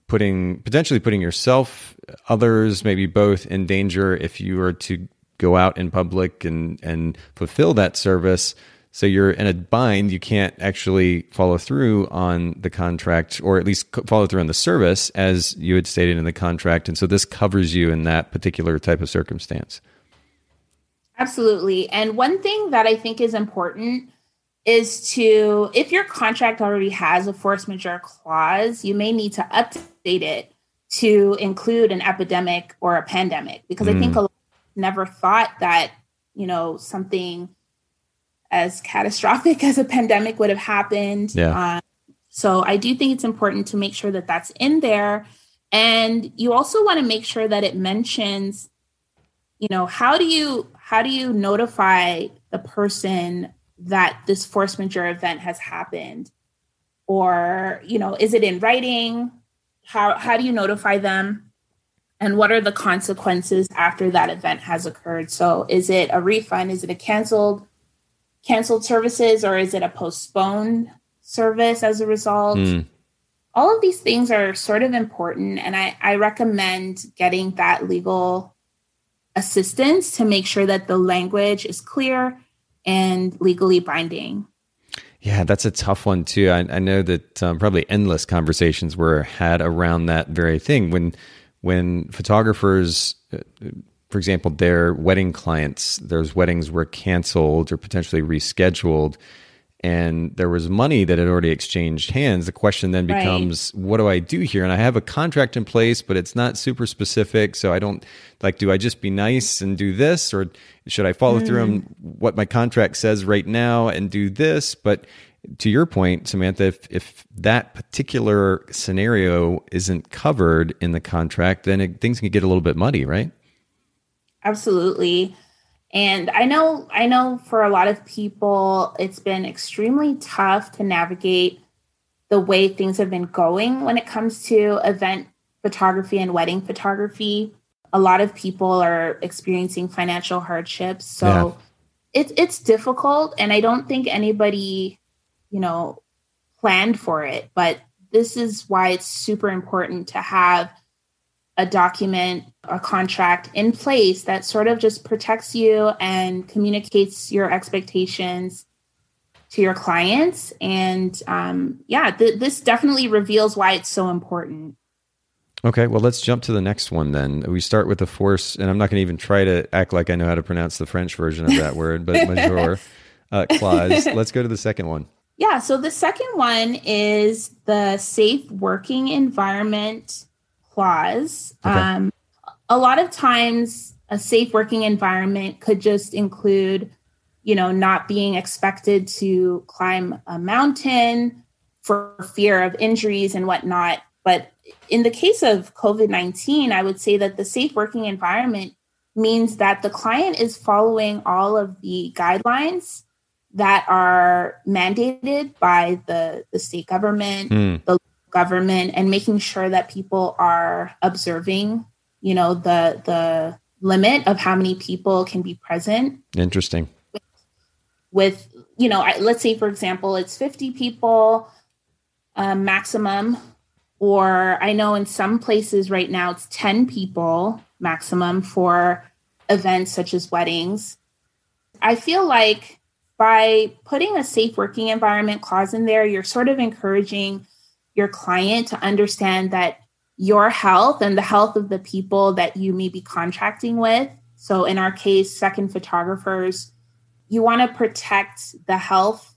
putting potentially putting yourself, others, maybe both in danger if you are to go out in public and and fulfill that service. So you're in a bind. You can't actually follow through on the contract or at least follow through on the service as you had stated in the contract. And so this covers you in that particular type of circumstance absolutely and one thing that i think is important is to if your contract already has a force majeure clause you may need to update it to include an epidemic or a pandemic because mm. i think a never thought that, you know, something as catastrophic as a pandemic would have happened. Yeah. Um, so I do think it's important to make sure that that's in there. And you also want to make sure that it mentions, you know, how do you how do you notify the person that this force majeure event has happened? Or, you know, is it in writing? How how do you notify them? and what are the consequences after that event has occurred so is it a refund is it a canceled canceled services or is it a postponed service as a result mm. all of these things are sort of important and I, I recommend getting that legal assistance to make sure that the language is clear and legally binding yeah, that's a tough one too. I, I know that um, probably endless conversations were had around that very thing when when photographers, uh, for example, their wedding clients, those weddings were canceled or potentially rescheduled, and there was money that had already exchanged hands, the question then becomes, right. what do I do here? And I have a contract in place, but it's not super specific. So I don't like, do I just be nice and do this? Or should I follow mm. through on what my contract says right now and do this? But to your point, Samantha, if, if that particular scenario isn't covered in the contract, then it, things can get a little bit muddy, right? Absolutely. And I know, I know for a lot of people, it's been extremely tough to navigate the way things have been going when it comes to event photography and wedding photography. A lot of people are experiencing financial hardships. So yeah. it's it's difficult. And I don't think anybody you know, planned for it. But this is why it's super important to have a document, a contract in place that sort of just protects you and communicates your expectations to your clients. And um, yeah, th- this definitely reveals why it's so important. Okay, well, let's jump to the next one then. We start with the force, and I'm not going to even try to act like I know how to pronounce the French version of that word, but major uh, clause. Let's go to the second one. Yeah, so the second one is the safe working environment clause. Okay. Um, a lot of times, a safe working environment could just include, you know, not being expected to climb a mountain for fear of injuries and whatnot. But in the case of COVID 19, I would say that the safe working environment means that the client is following all of the guidelines that are mandated by the, the state government, mm. the government, and making sure that people are observing, you know, the the limit of how many people can be present. Interesting. With, with you know, let's say for example, it's 50 people um, maximum or I know in some places right now it's 10 people maximum for events such as weddings. I feel like by putting a safe working environment clause in there, you're sort of encouraging your client to understand that your health and the health of the people that you may be contracting with. So, in our case, second photographers, you want to protect the health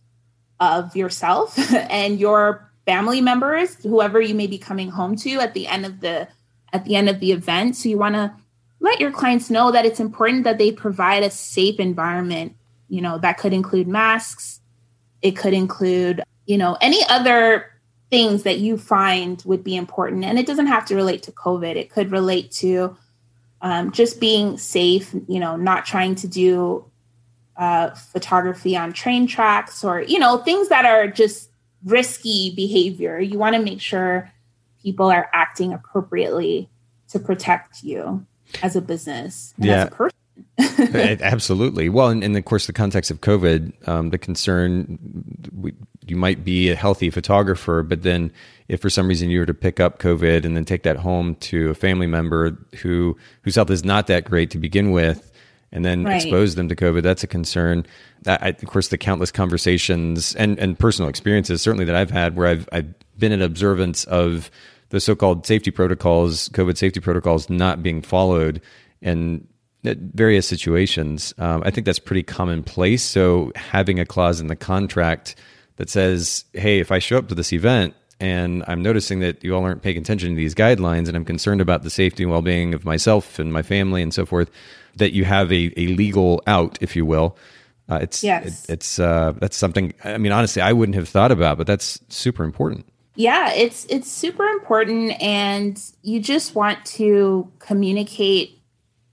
of yourself and your family members, whoever you may be coming home to at the end of the at the end of the event. So you want to let your clients know that it's important that they provide a safe environment. You know, that could include masks. It could include, you know, any other things that you find would be important. And it doesn't have to relate to COVID. It could relate to um, just being safe, you know, not trying to do uh, photography on train tracks or, you know, things that are just risky behavior. You want to make sure people are acting appropriately to protect you as a business and yeah. as a person. Absolutely. Well, and, and, of course, the context of COVID, um, the concern we, you might be a healthy photographer, but then if for some reason you were to pick up COVID and then take that home to a family member who whose health is not that great to begin with, and then right. expose them to COVID, that's a concern. I, of course, the countless conversations and, and personal experiences, certainly that I've had, where I've, I've been in observance of the so-called safety protocols, COVID safety protocols, not being followed and various situations. Um, I think that's pretty commonplace. So having a clause in the contract that says, "Hey, if I show up to this event and I'm noticing that you all aren't paying attention to these guidelines, and I'm concerned about the safety and well-being of myself and my family and so forth," that you have a, a legal out, if you will. Uh, it's yes. It, it's uh, that's something. I mean, honestly, I wouldn't have thought about, but that's super important. Yeah, it's it's super important, and you just want to communicate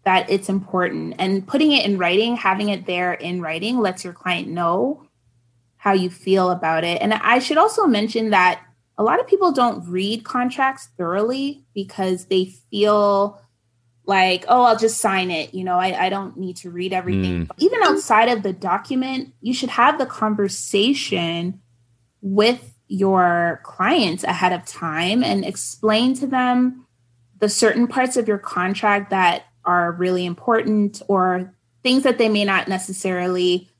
that it's important, and putting it in writing, having it there in writing, lets your client know how you feel about it. And I should also mention that a lot of people don't read contracts thoroughly because they feel like, oh, I'll just sign it. You know, I, I don't need to read everything. Mm. Even outside of the document, you should have the conversation with your clients ahead of time and explain to them the certain parts of your contract that are really important or things that they may not necessarily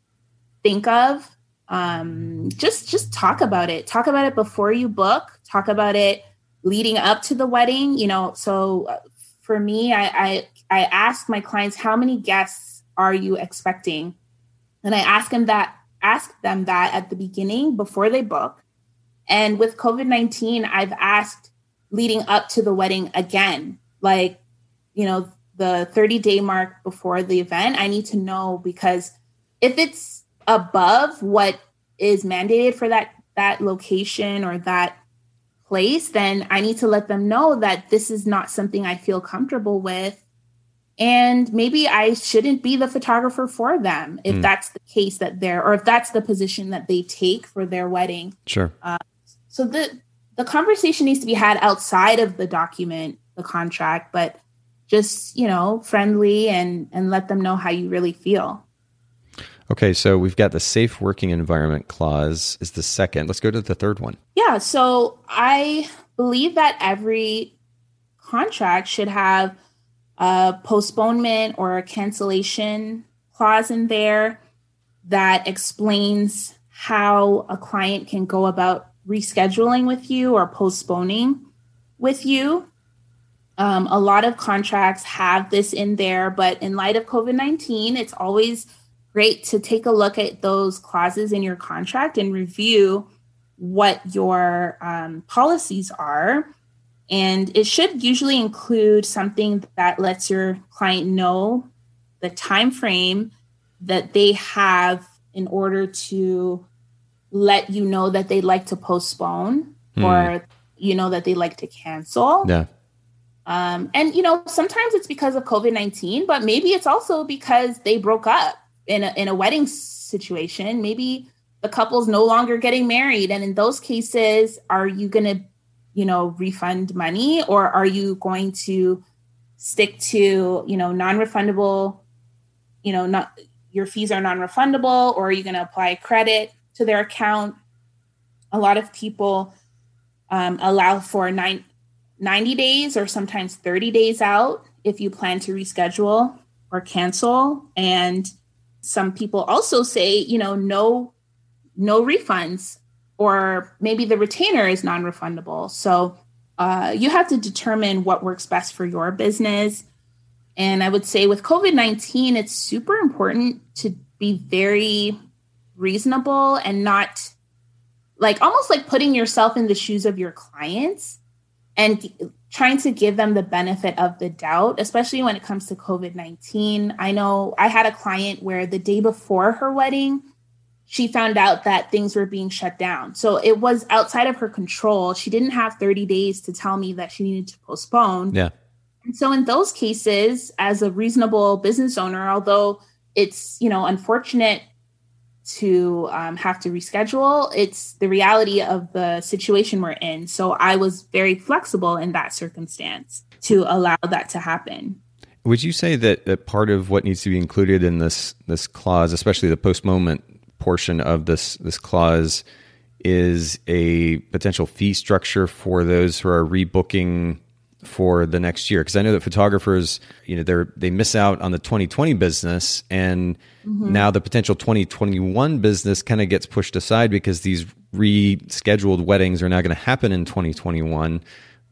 think of um, just just talk about it talk about it before you book talk about it leading up to the wedding you know so uh, for me, I, I, I ask my clients, how many guests are you expecting? And I ask them that, ask them that at the beginning before they book. And with COVID 19, I've asked leading up to the wedding again, like, you know, the 30 day mark before the event, I need to know because if it's above what is mandated for that that location or that place, then I need to let them know that this is not something I feel comfortable with. And maybe I shouldn't be the photographer for them if mm. that's the case that they're, or if that's the position that they take for their wedding. Sure. Uh, so the the conversation needs to be had outside of the document, the contract, but just you know, friendly and and let them know how you really feel. Okay, so we've got the safe working environment clause is the second. Let's go to the third one. Yeah, so I believe that every contract should have a postponement or a cancellation clause in there that explains how a client can go about rescheduling with you or postponing with you. Um, a lot of contracts have this in there, but in light of COVID 19, it's always great to take a look at those clauses in your contract and review what your um, policies are. And it should usually include something that lets your client know the time frame that they have in order to let you know that they'd like to postpone hmm. or you know that they like to cancel. Yeah. Um, and you know, sometimes it's because of COVID nineteen, but maybe it's also because they broke up in a in a wedding situation. Maybe the couple's no longer getting married, and in those cases, are you going to, you know, refund money, or are you going to stick to you know non-refundable, you know, not your fees are non-refundable, or are you going to apply credit to their account? A lot of people um, allow for nine, 90 days or sometimes 30 days out if you plan to reschedule or cancel. And some people also say, you know, no, no refunds, or maybe the retainer is non refundable. So uh, you have to determine what works best for your business. And I would say with COVID 19, it's super important to be very reasonable and not like almost like putting yourself in the shoes of your clients and trying to give them the benefit of the doubt, especially when it comes to COVID 19. I know I had a client where the day before her wedding, she found out that things were being shut down. So it was outside of her control. She didn't have 30 days to tell me that she needed to postpone. Yeah. And so in those cases, as a reasonable business owner, although it's, you know, unfortunate to um, have to reschedule. It's the reality of the situation we're in. So I was very flexible in that circumstance to allow that to happen. Would you say that, that part of what needs to be included in this this clause, especially the postponement portion of this this clause, is a potential fee structure for those who are rebooking for the next year because I know that photographers, you know, they're they miss out on the 2020 business, and mm-hmm. now the potential 2021 business kind of gets pushed aside because these rescheduled weddings are now going to happen in 2021.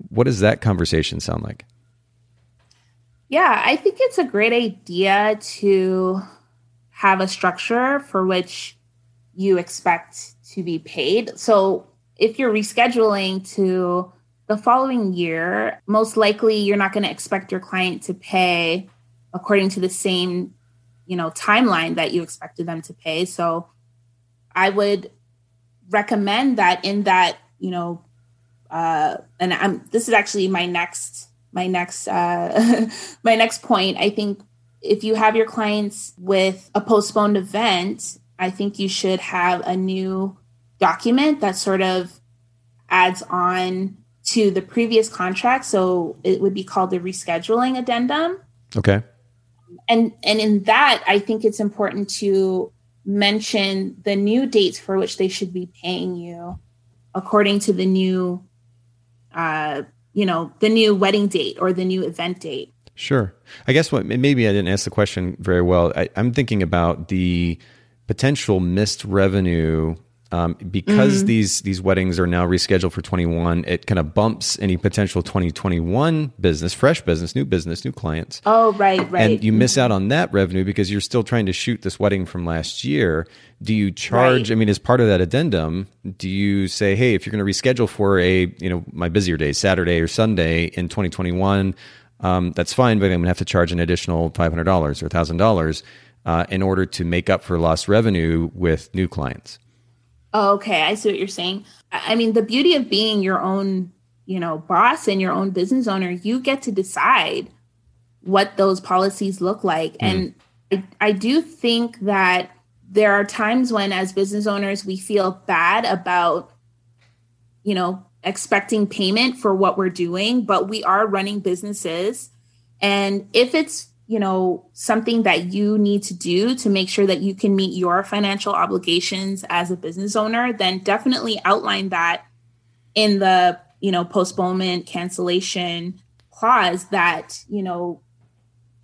What does that conversation sound like? Yeah, I think it's a great idea to have a structure for which you expect to be paid. So if you're rescheduling to the following year, most likely you're not going to expect your client to pay according to the same, you know, timeline that you expected them to pay. So I would recommend that in that, you know, uh, and I'm this is actually my next my next uh, my next point. I think if you have your clients with a postponed event, I think you should have a new document that sort of adds on to the previous contract. So it would be called the rescheduling addendum. Okay. And and in that, I think it's important to mention the new dates for which they should be paying you according to the new uh you know the new wedding date or the new event date sure i guess what maybe i didn't ask the question very well I, i'm thinking about the potential missed revenue um, because mm-hmm. these these weddings are now rescheduled for 21 it kind of bumps any potential 2021 business fresh business new business new clients. Oh right right. And you miss out on that revenue because you're still trying to shoot this wedding from last year. Do you charge right. i mean as part of that addendum do you say hey if you're going to reschedule for a you know my busier day saturday or sunday in 2021 um, that's fine but i'm going to have to charge an additional $500 or $1000 uh, in order to make up for lost revenue with new clients Oh, okay, I see what you're saying. I mean, the beauty of being your own, you know, boss and your own business owner, you get to decide what those policies look like. Mm. And I, I do think that there are times when, as business owners, we feel bad about, you know, expecting payment for what we're doing, but we are running businesses. And if it's you know something that you need to do to make sure that you can meet your financial obligations as a business owner then definitely outline that in the you know postponement cancellation clause that you know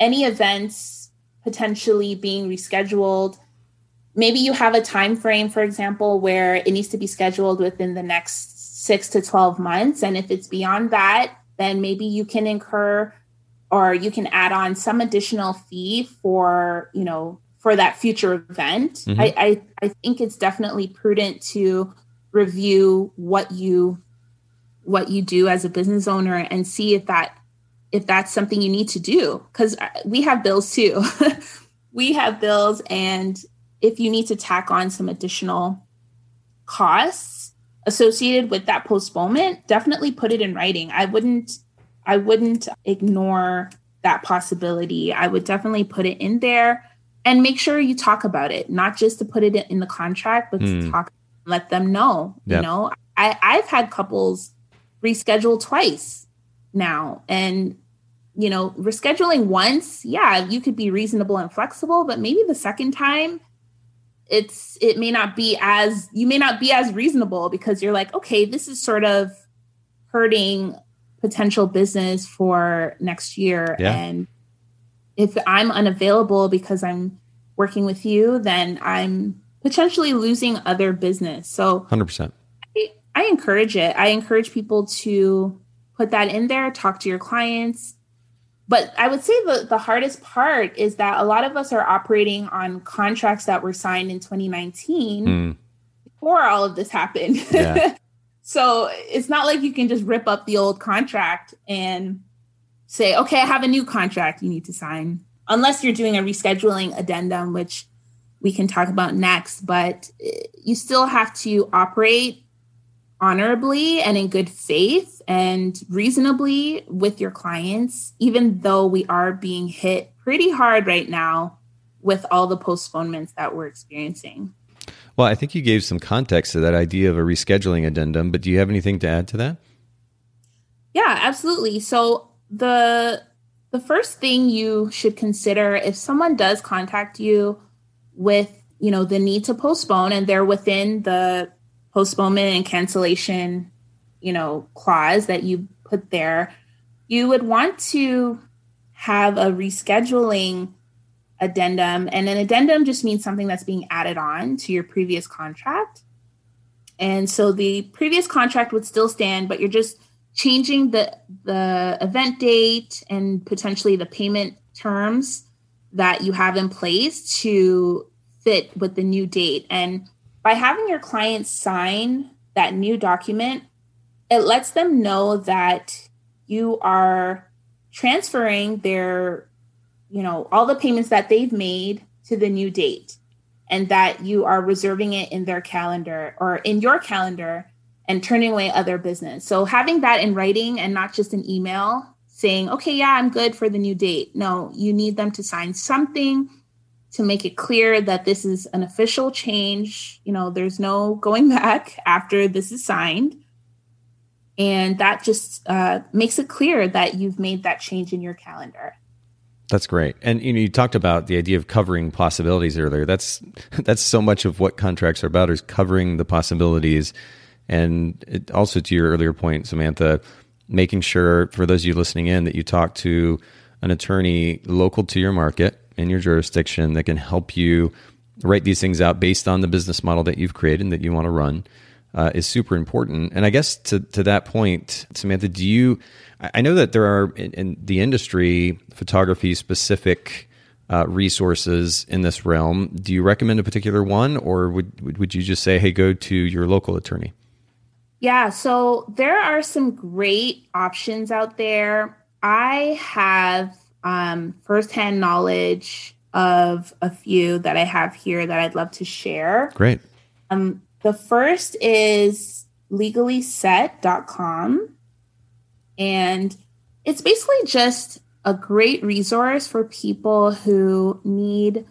any events potentially being rescheduled. Maybe you have a time frame for example where it needs to be scheduled within the next 6 to 12 months. And if it's beyond that then maybe you can incur or you can add on some additional fee for, you know, for that future event. Mm-hmm. I, I, I think it's definitely prudent to review what you what you do as a business owner and see if that if that's something you need to do because we have bills too we have bills and if you need to tack on some additional costs associated with that postponement definitely put it in writing i wouldn't i wouldn't ignore that possibility i would definitely put it in there and make sure you talk about it not just to put it in the contract but mm. to hmm. talk let them know yep. you know I, i've had couples reschedule twice now and you know rescheduling once yeah you could be reasonable and flexible but maybe the second time it's it may not be as you may not be as reasonable because you're like okay this is sort of hurting potential business for next year yeah. and if i'm unavailable because i'm working with you then i'm potentially losing other business so 100% I, I encourage it i encourage people to put that in there talk to your clients but I would say the, the hardest part is that a lot of us are operating on contracts that were signed in 2019 mm. before all of this happened. Yeah. so it's not like you can just rip up the old contract and say, okay, I have a new contract you need to sign, unless you're doing a rescheduling addendum, which we can talk about next. But eh, you still have to operate honorably and in good faith and reasonably with your clients, even though we are being hit pretty hard right now with all the postponements that we're experiencing. Well, I think you gave some context to that idea of a rescheduling addendum, but do you have anything to add to that? Yeah, absolutely. So the the first thing you should consider if someone does contact you with, you know, the need to postpone and they're within the postponement and cancellation, you know, clause that you put there, you would want to have a rescheduling addendum. And an addendum just means something that's being added on to your previous contract. And so the previous contract would still stand, but you're just changing the the event date and potentially the payment terms that you have in place to fit with the new date. And by having your clients sign that new document, it lets them know that you are transferring their, you know, all the payments that they've made to the new date and that you are reserving it in their calendar or in your calendar and turning away other business. So having that in writing and not just an email saying, okay, yeah, I'm good for the new date. No, you need them to sign something to make it clear that this is an official change. You know, there's no going back after this is signed. And that just uh, makes it clear that you've made that change in your calendar. That's great. And you know, you talked about the idea of covering possibilities earlier. That's that's so much of what contracts are about is covering the possibilities. And it, also to your earlier point, Samantha, making sure for those of you listening in that you talk to an attorney local to your market in your jurisdiction that can help you write these things out based on the business model that you've created and that you want to run uh, is super important. And I guess to to that point, Samantha, do you? I know that there are in, in the industry photography specific uh, resources in this realm. Do you recommend a particular one, or would would you just say, hey, go to your local attorney? Yeah, so there are some great options out there. I have um, firsthand knowledge of a few that I have here that I'd love to share. Great. Um, the first is legallyset.com. And it's basically just a great resource for people who need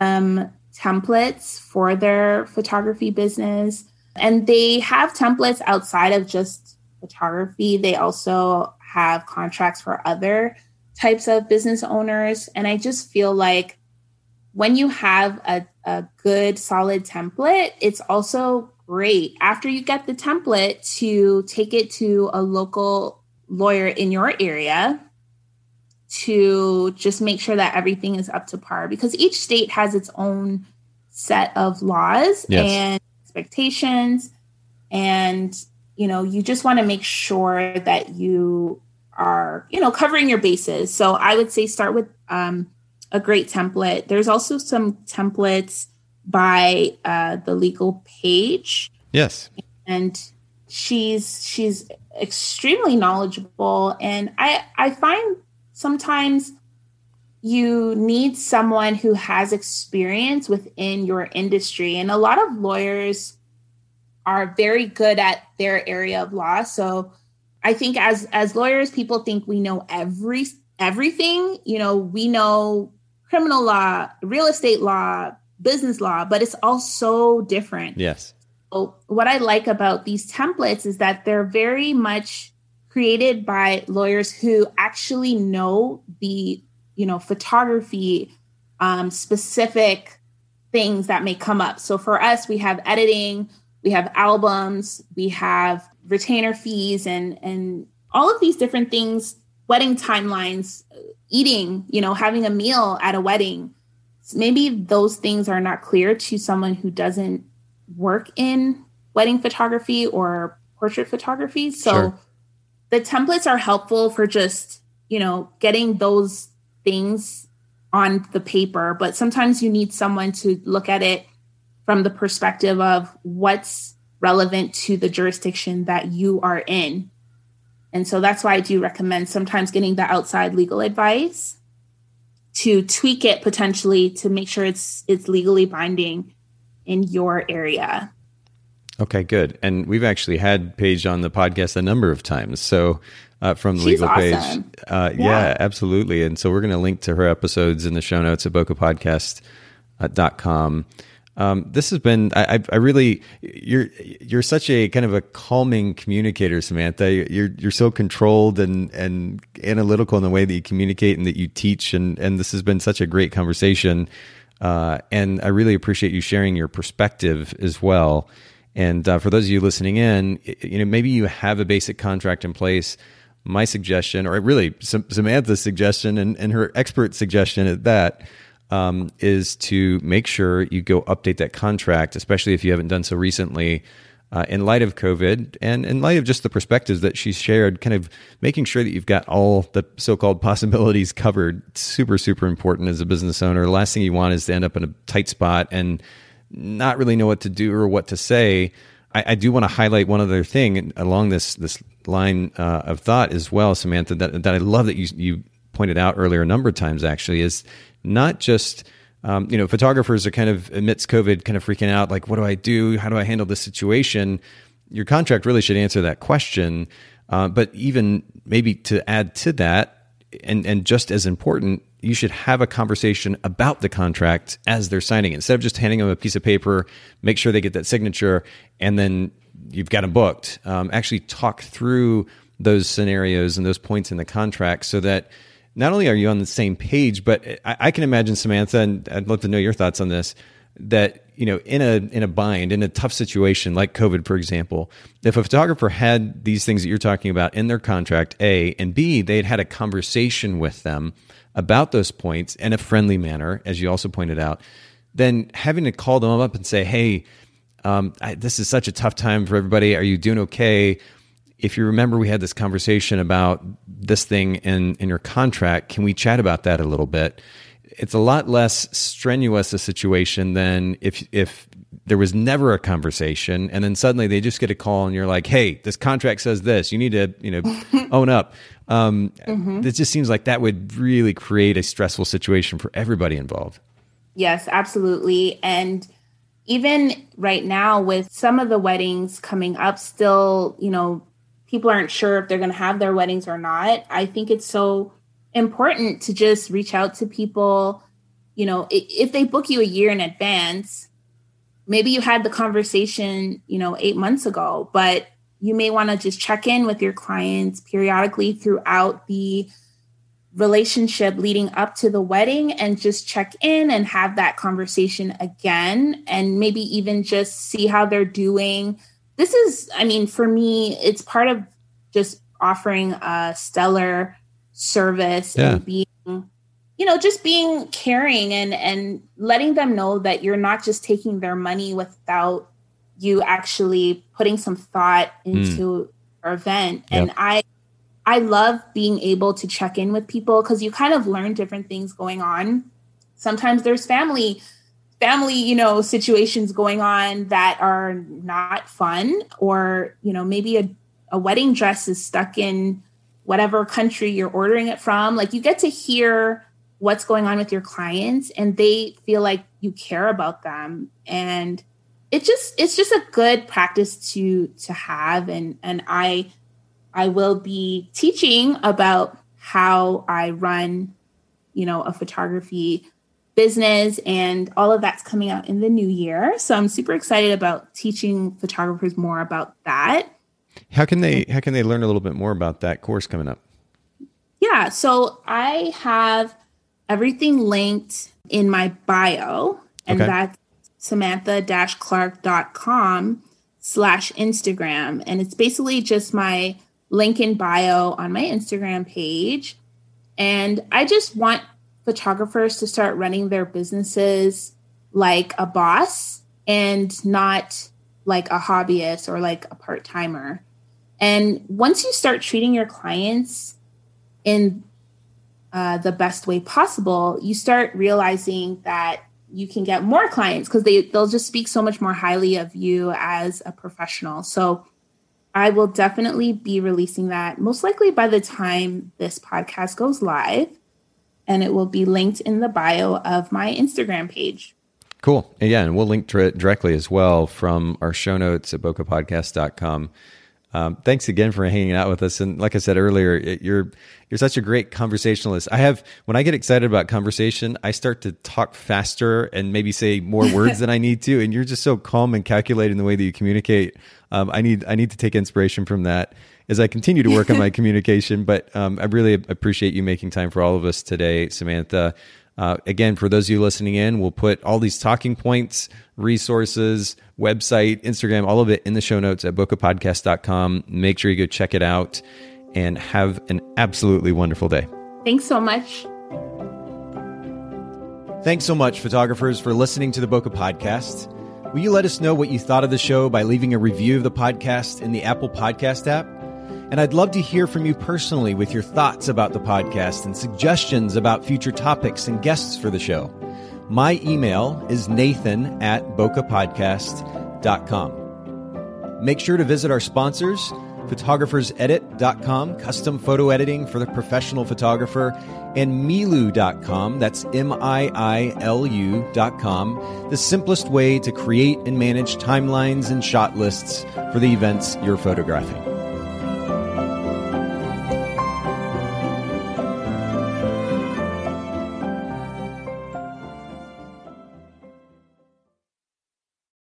some templates for their photography business. And they have templates outside of just photography. They also have contracts for other types of business owners. And I just feel like when you have a, a good, solid template, it's also great. After you get the template to take it to a local lawyer in your area to just make sure that everything is up to par because each state has its own set of laws yes. and expectations. And you know you just want to make sure that you are you know covering your bases. So i would say start with um, a great template. There's also some templates by uh, the Legal Paige. Yes. And she's she's extremely knowledgeable. And i i find sometimes you need someone who has experience within your industry. And a lot of lawyers are very good at their area of law. So I think as as lawyers, people think we know every everything. You know, we know criminal law, real estate law, business law, but it's all so different. Yes. So what I like about these templates is that they're very much created by lawyers who actually know the you know photography um, specific things that may come up. So for us, we have editing, we have albums, we have retainer fees and and all of these different things wedding timelines eating you know having a meal at a wedding maybe those things are not clear to someone who doesn't work in wedding photography or portrait photography so sure. the templates are helpful for just you know getting those things on the paper but sometimes you need someone to look at it from the perspective of what's relevant to the jurisdiction that you are in. And so that's why I do recommend sometimes getting the outside legal advice to tweak it potentially to make sure it's it's legally binding in your area. Okay, good. And we've actually had Paige on the podcast a number of times. So uh, from the She's legal awesome. page. Uh, yeah. yeah. absolutely. And so we're going to link to her episodes in the show notes at bokehpodcast.com. Um, this has been I, I really you're you're such a kind of a calming communicator, Samantha. You're you're so controlled and and analytical in the way that you communicate and that you teach, and and this has been such a great conversation. Uh, and I really appreciate you sharing your perspective as well. And uh, for those of you listening in, you know maybe you have a basic contract in place. My suggestion, or really Samantha's suggestion, and, and her expert suggestion at that um, is to make sure you go update that contract, especially if you haven't done so recently. Uh, in light of COVID and in light of just the perspectives that she shared, kind of making sure that you've got all the so called possibilities covered, super, super important as a business owner. The last thing you want is to end up in a tight spot and not really know what to do or what to say. I, I do want to highlight one other thing along this this line uh, of thought as well, Samantha, that, that I love that you, you pointed out earlier a number of times actually is not just um, you know photographers are kind of amidst COVID kind of freaking out like what do I do? How do I handle this situation? Your contract really should answer that question. Uh, but even maybe to add to that and and just as important you should have a conversation about the contract as they're signing instead of just handing them a piece of paper make sure they get that signature and then you've got them booked. Um, actually talk through those scenarios and those points in the contract so that not only are you on the same page, but I, I, can imagine Samantha, and I'd love to know your thoughts on this. That you know, in a in a bind, in a tough situation like COVID, for example, if a photographer had these things that you're talking about in their contract, a and b, they had had a conversation with them about those points in a friendly manner, as you also pointed out, then having to call them up and say, "Hey, um, I, this is such a tough time for everybody. Are you doing okay?" If you remember, we had this conversation about this thing in, in your contract. Can we chat about that a little bit? It's a lot less strenuous a situation than if if there was never a conversation and then suddenly they just get a call and you're like, "Hey, this contract says this. You need to, you know, own up." Um, mm-hmm. It just seems like that would really create a stressful situation for everybody involved. Yes, absolutely. And even right now, with some of the weddings coming up, still, you know, people aren't sure if they're going to have their weddings or not. I think it's so important to just reach out to people. You know, if they book you a year in advance, maybe you had the conversation, you know, eight months ago, but you may want to just check in with your clients periodically throughout the relationship leading up to the wedding and just check in and have that conversation again and maybe even just see how they're doing this is, I mean, for me, it's part of just offering a stellar service yeah. and being, you know, just being caring and and letting them know that you're not just taking their money without you actually putting some thought hmm. into mm. our event. Yep. And I I love being able to check in with people because you kind of learn different things going on. Sometimes there's family family, you know, situations going on that are not fun or, you know, maybe a, a wedding dress is stuck in whatever country you're ordering it from. Like you get to hear what's going on with your clients and they feel like you care about them and it just it's just a good practice to to have and and I I will be teaching about how I run, you know, a photography business and all of that's coming out in the new year. So I'm super excited about teaching photographers more about that. How can they how can they learn a little bit more about that course coming up? Yeah, so I have everything linked in my bio and okay. that's samantha-clark.com slash Instagram. And it's basically just my link in bio on my Instagram page. And I just want photographers to start running their businesses like a boss and not like a hobbyist or like a part timer. And once you start treating your clients in uh, the best way possible, you start realizing that you can get more clients because they they'll just speak so much more highly of you as a professional. So I will definitely be releasing that most likely by the time this podcast goes live and it will be linked in the bio of my Instagram page. Cool. Yeah, and we'll link to it directly as well from our show notes at bokehpodcast.com. Um, thanks again for hanging out with us. And like I said earlier, it, you're you're such a great conversationalist. I have when I get excited about conversation, I start to talk faster and maybe say more words than I need to. And you're just so calm and calculated in the way that you communicate. Um, I need I need to take inspiration from that as I continue to work on my communication. But um, I really appreciate you making time for all of us today, Samantha. Uh, again, for those of you listening in, we'll put all these talking points, resources, website, Instagram, all of it in the show notes at bokehpodcast.com. Make sure you go check it out and have an absolutely wonderful day. Thanks so much. Thanks so much, photographers, for listening to the Bokeh Podcast. Will you let us know what you thought of the show by leaving a review of the podcast in the Apple Podcast app? And I'd love to hear from you personally with your thoughts about the podcast and suggestions about future topics and guests for the show. My email is nathan at bokehpodcast.com. Make sure to visit our sponsors, photographersedit.com, custom photo editing for the professional photographer, and miilu.com, that's M I I L U.com, the simplest way to create and manage timelines and shot lists for the events you're photographing.